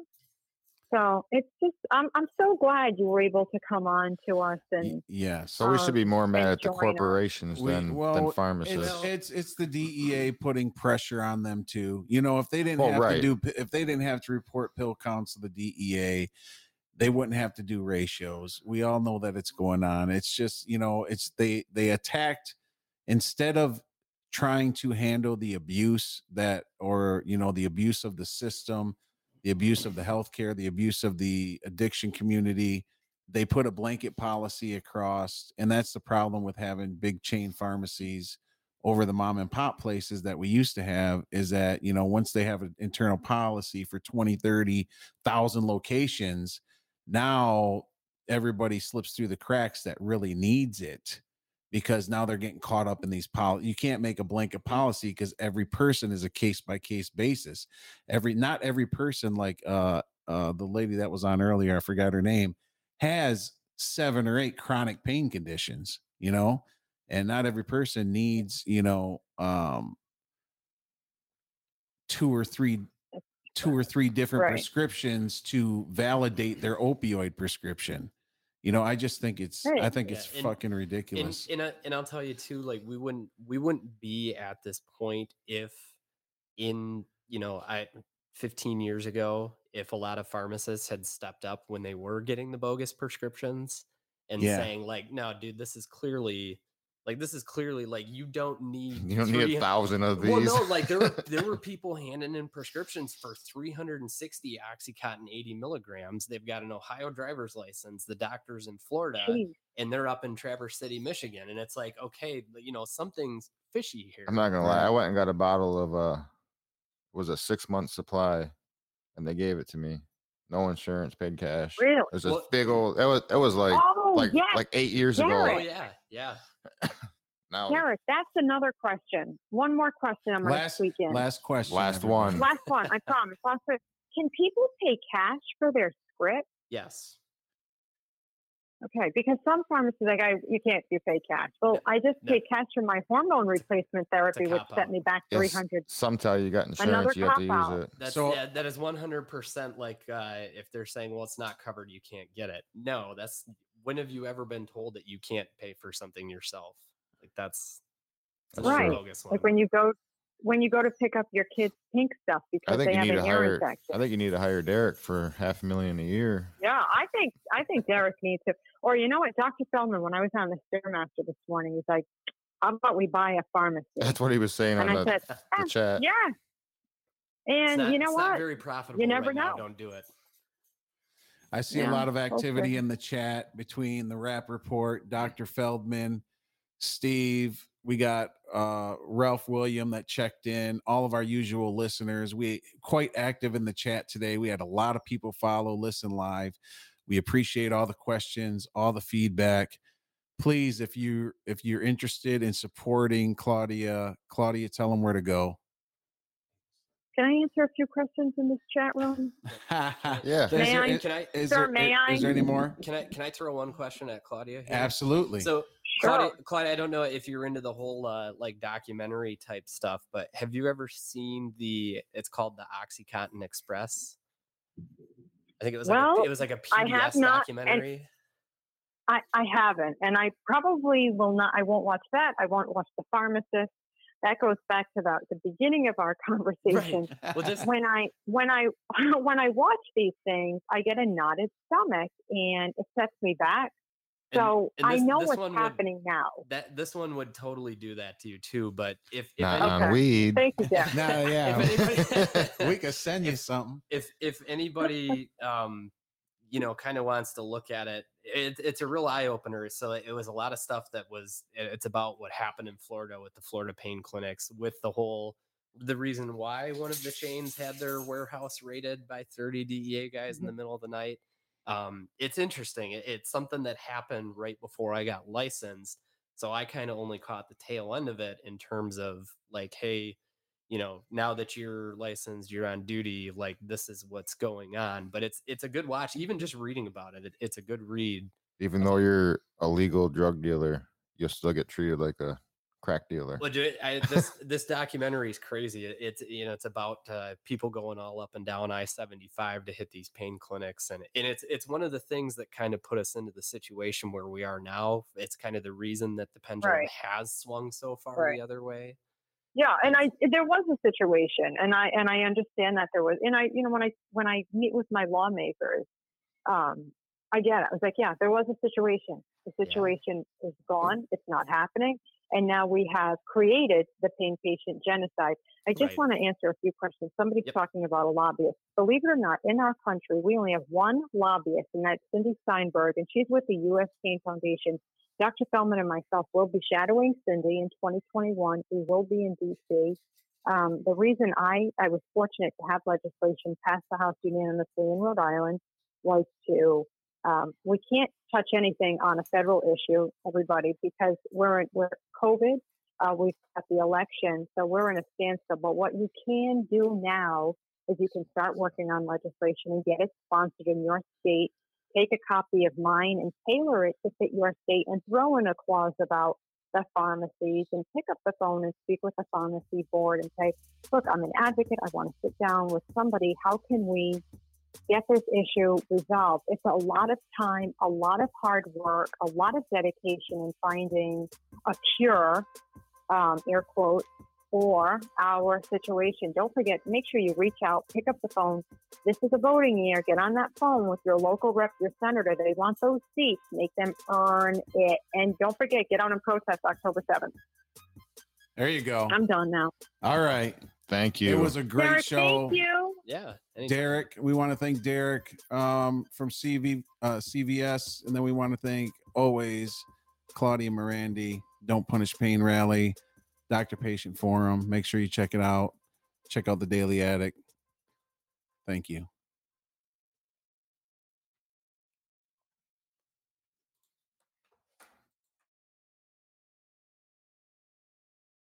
S8: So it's just, I'm, I'm so glad you were able to come on to us and
S1: yeah.
S7: So we should be
S8: Um,
S7: more mad at the corporations
S1: We-
S7: than
S1: well,
S7: than pharmacists.
S1: It's, it's it's the DEA putting pressure on them too. You know, if they didn't
S7: Well,
S1: have
S7: right.
S1: to do if they didn't have to report pill counts to the DEA, they wouldn't have to do ratios. We all know that it's going on. It's just, you know, it's they they attacked instead of trying to handle the abuse that or you know the abuse of the system, the abuse of the healthcare, the abuse of the addiction community, they put a blanket policy across and that's the problem with having big chain pharmacies over the mom and pop places that we used to have is that you know once they have an internal policy for 20 30,000 locations now everybody slips through the cracks that really needs it because now they're getting caught up in these pol you can't make a blanket policy because every person is a case by case basis. Every not every person like uh uh the lady that was on earlier i forgot her name has seven or eight chronic pain conditions you know? And not every person needs you know um two or three two or three different
S8: Right.
S1: prescriptions to validate their opioid prescription you know i just think it's i think
S6: Yeah,
S1: it's
S6: and-
S1: fucking
S6: And
S1: ridiculous
S6: and, I, and I'll tell you too, like we wouldn't we wouldn't be at this point if in you know I 15 years ago if a lot of pharmacists had stepped up when they were getting the bogus prescriptions and
S1: Yeah.
S6: saying like no dude this is clearly like this is clearly like you don't need
S7: You don't need a thousand of these.
S6: well, no, like there were there were people handing in prescriptions for 360 oxycontin 80 milligrams. They've got an Ohio driver's license. The doctors in Florida,
S8: Jeez.
S6: and they're up in Traverse City, Michigan. And it's like, okay, you know, something's fishy here.
S7: I'm not gonna lie. I went and got a bottle of uh was a six month supply and they gave it to me. No insurance, paid cash.
S8: Really?
S7: It was a
S6: Well-
S7: big old it was it was like
S8: oh,
S7: like
S8: yes.
S7: like eight years
S6: Oh
S8: Garrett.
S7: ago.
S6: yeah, yeah.
S7: Now
S8: Garrett, that's another question. One more question I'm going
S1: last
S8: weekend.
S1: last question
S7: Last one.
S8: Last one, I promise. Last one. Can people pay cash for their script?
S6: Yes.
S8: Okay, because some pharmacies like I, you can't you pay cash. Well,
S6: No,
S8: I just
S6: no.
S8: paid cash for my hormone replacement therapy, which
S6: cop-out.
S8: sent me back
S7: Yes,
S8: three hundred.
S7: Some tell you got insurance,
S8: Another
S7: you have to use
S8: cop-out.
S7: it.
S6: That's
S1: So-
S6: yeah, that is 100% like uh, if they're saying, well, it's not covered, you can't get it. No, that's when have you ever been told that you can't pay for something yourself? Like that's, that's
S8: Right.
S6: bogus one.
S8: Like when you go when you go to pick up your kids' pink stuff because
S7: I
S8: because
S7: think
S8: they
S7: you
S8: have
S7: need
S8: an
S7: to hire
S8: infection.
S7: I think you need to hire Derek for half a million a year.
S8: Yeah, I think I think Derek needs to. Or you know what, Dr. Feldman, when I was on the Stairmaster this morning, he's like, "How about we buy a pharmacy?"
S7: That's what he was saying
S8: and
S7: on
S8: I
S7: the,
S8: said,
S7: the
S8: "Ah,
S7: chat.
S8: "Yeah." And
S6: not-
S8: you know
S6: it's not
S8: what?
S6: very profitable.
S8: You never
S6: right now.
S8: know.
S6: Don't do it.
S1: I see
S8: Yeah,
S1: a lot of activity
S8: hopefully.
S1: in the chat between the rap report, Dr. Feldman, Steve. We got uh, Ralph William that checked in. All of our usual listeners. We quite active in the chat today. We had a lot of people follow, listen live. We appreciate all the questions, all the feedback. Please, if you if you're interested in supporting Claudia, Claudia, tell them where to go.
S8: Can I answer a few questions in this chat room?
S7: Yeah.
S1: Is
S8: May
S1: there-
S8: I-
S6: Can I
S1: is
S8: Sir,
S1: there-
S8: may
S1: is there any more?
S6: can I can I throw one question at Claudia? Here?
S1: Absolutely.
S6: So
S8: Sure.
S6: Claudia, Claudia, I don't know if you're into the whole uh, like documentary type stuff, but have you ever seen the? It's called the OxyContin Express. I think it was like
S8: Well,
S6: a, it was like a PBS
S8: have not, and-
S6: documentary.
S8: I, I haven't, and I probably will not. I won't watch that. I won't watch The Pharmacist. That goes back to the, the beginning of our conversation.
S6: Well, just
S8: When I when I when I watch these things, I get a knotted stomach, and it sets me back.
S6: and-
S8: So
S6: and
S8: I
S6: this-
S8: know what's
S6: one would-
S8: happening now.
S6: that this one would totally do that to you too. But if if
S7: Not
S6: any-
S7: on
S8: Okay.
S7: weed.
S8: Thank you, Jeff.
S1: no, yeah.
S6: Anybody-
S1: we could send you something.
S6: if if anybody um you know kind of wants to look at it, it it's a real eye opener so it was a lot of stuff that was it's about what happened in florida with the florida pain clinics with the whole the reason why one of the chains had their warehouse raided by 30 dea guys in the middle of the night. Um it's interesting It- it's something that happened right before i got licensed So I kind of only caught the tail end of it in terms of like, hey, you know, now that you're licensed, you're on duty, like this is what's going on. But it's it's a good watch. Even just reading about it, it it's a good read.
S7: Even though you're a legal drug dealer, you'll still get treated like a crack dealer.
S6: Legit, I, this this documentary is crazy. It- It's you know it's about uh, people going all up and down I seventy five to hit these pain clinics, and and it's it's one of the things that kind of put us into the situation where we are now. It's kind of the reason that the pendulum
S8: Right.
S6: has swung so far
S8: Right.
S6: the other way.
S8: Yeah, and I there was a situation, and I and I understand that there was, and I you know when I when I meet with my lawmakers, um, I get it. I was like, yeah, there was a situation. The situation is gone. It's not happening, and now we have created the pain patient genocide. I just
S6: Right.
S8: want to answer a few questions. Somebody's
S6: Yep.
S8: talking about a lobbyist. Believe it or not, in our country, we only have one lobbyist, and that's Cindy Steinberg, and she's with the U.S. Pain Foundation. Dr. Feldman and myself will be shadowing Cindy in 2021. We will be in DC. Um, the reason I, I was fortunate to have legislation pass the House unanimously in Rhode Island was to, um, we can't touch anything on a federal issue, everybody, because we're, in, we're COVID. Uh, we've got the election, so we're in a standstill. But what you can do now is you can start working on legislation and get it sponsored in your state take a copy of mine and tailor it to fit your state and throw in a clause about the pharmacies and pick up the phone and speak with the pharmacy board and say, look, I'm an advocate. I want to sit down with somebody. How can we get this issue resolved? It's a lot of time, a lot of hard work, a lot of dedication in finding a cure, um, air quote, for our situation. Don't forget, make sure you reach out, pick up the phone, this is a voting year. Get on that phone with your local rep, your senator. They want those seats. Make them earn it. And don't forget, get out and protest October 7th.
S1: There you go.
S8: I'm done now.
S1: All right.
S7: Thank you.
S1: It was a great
S8: Derek,
S1: show.
S8: thank you.
S6: Yeah, anytime.
S1: Derek, we want to thank Derek um, from CV, uh, CVS, and then we want to thank always Claudia Merandi, Don't Punish Pain Rally, Doctor Patient Forum. Make sure you check it out. Check out the Daily Addict. Thank you.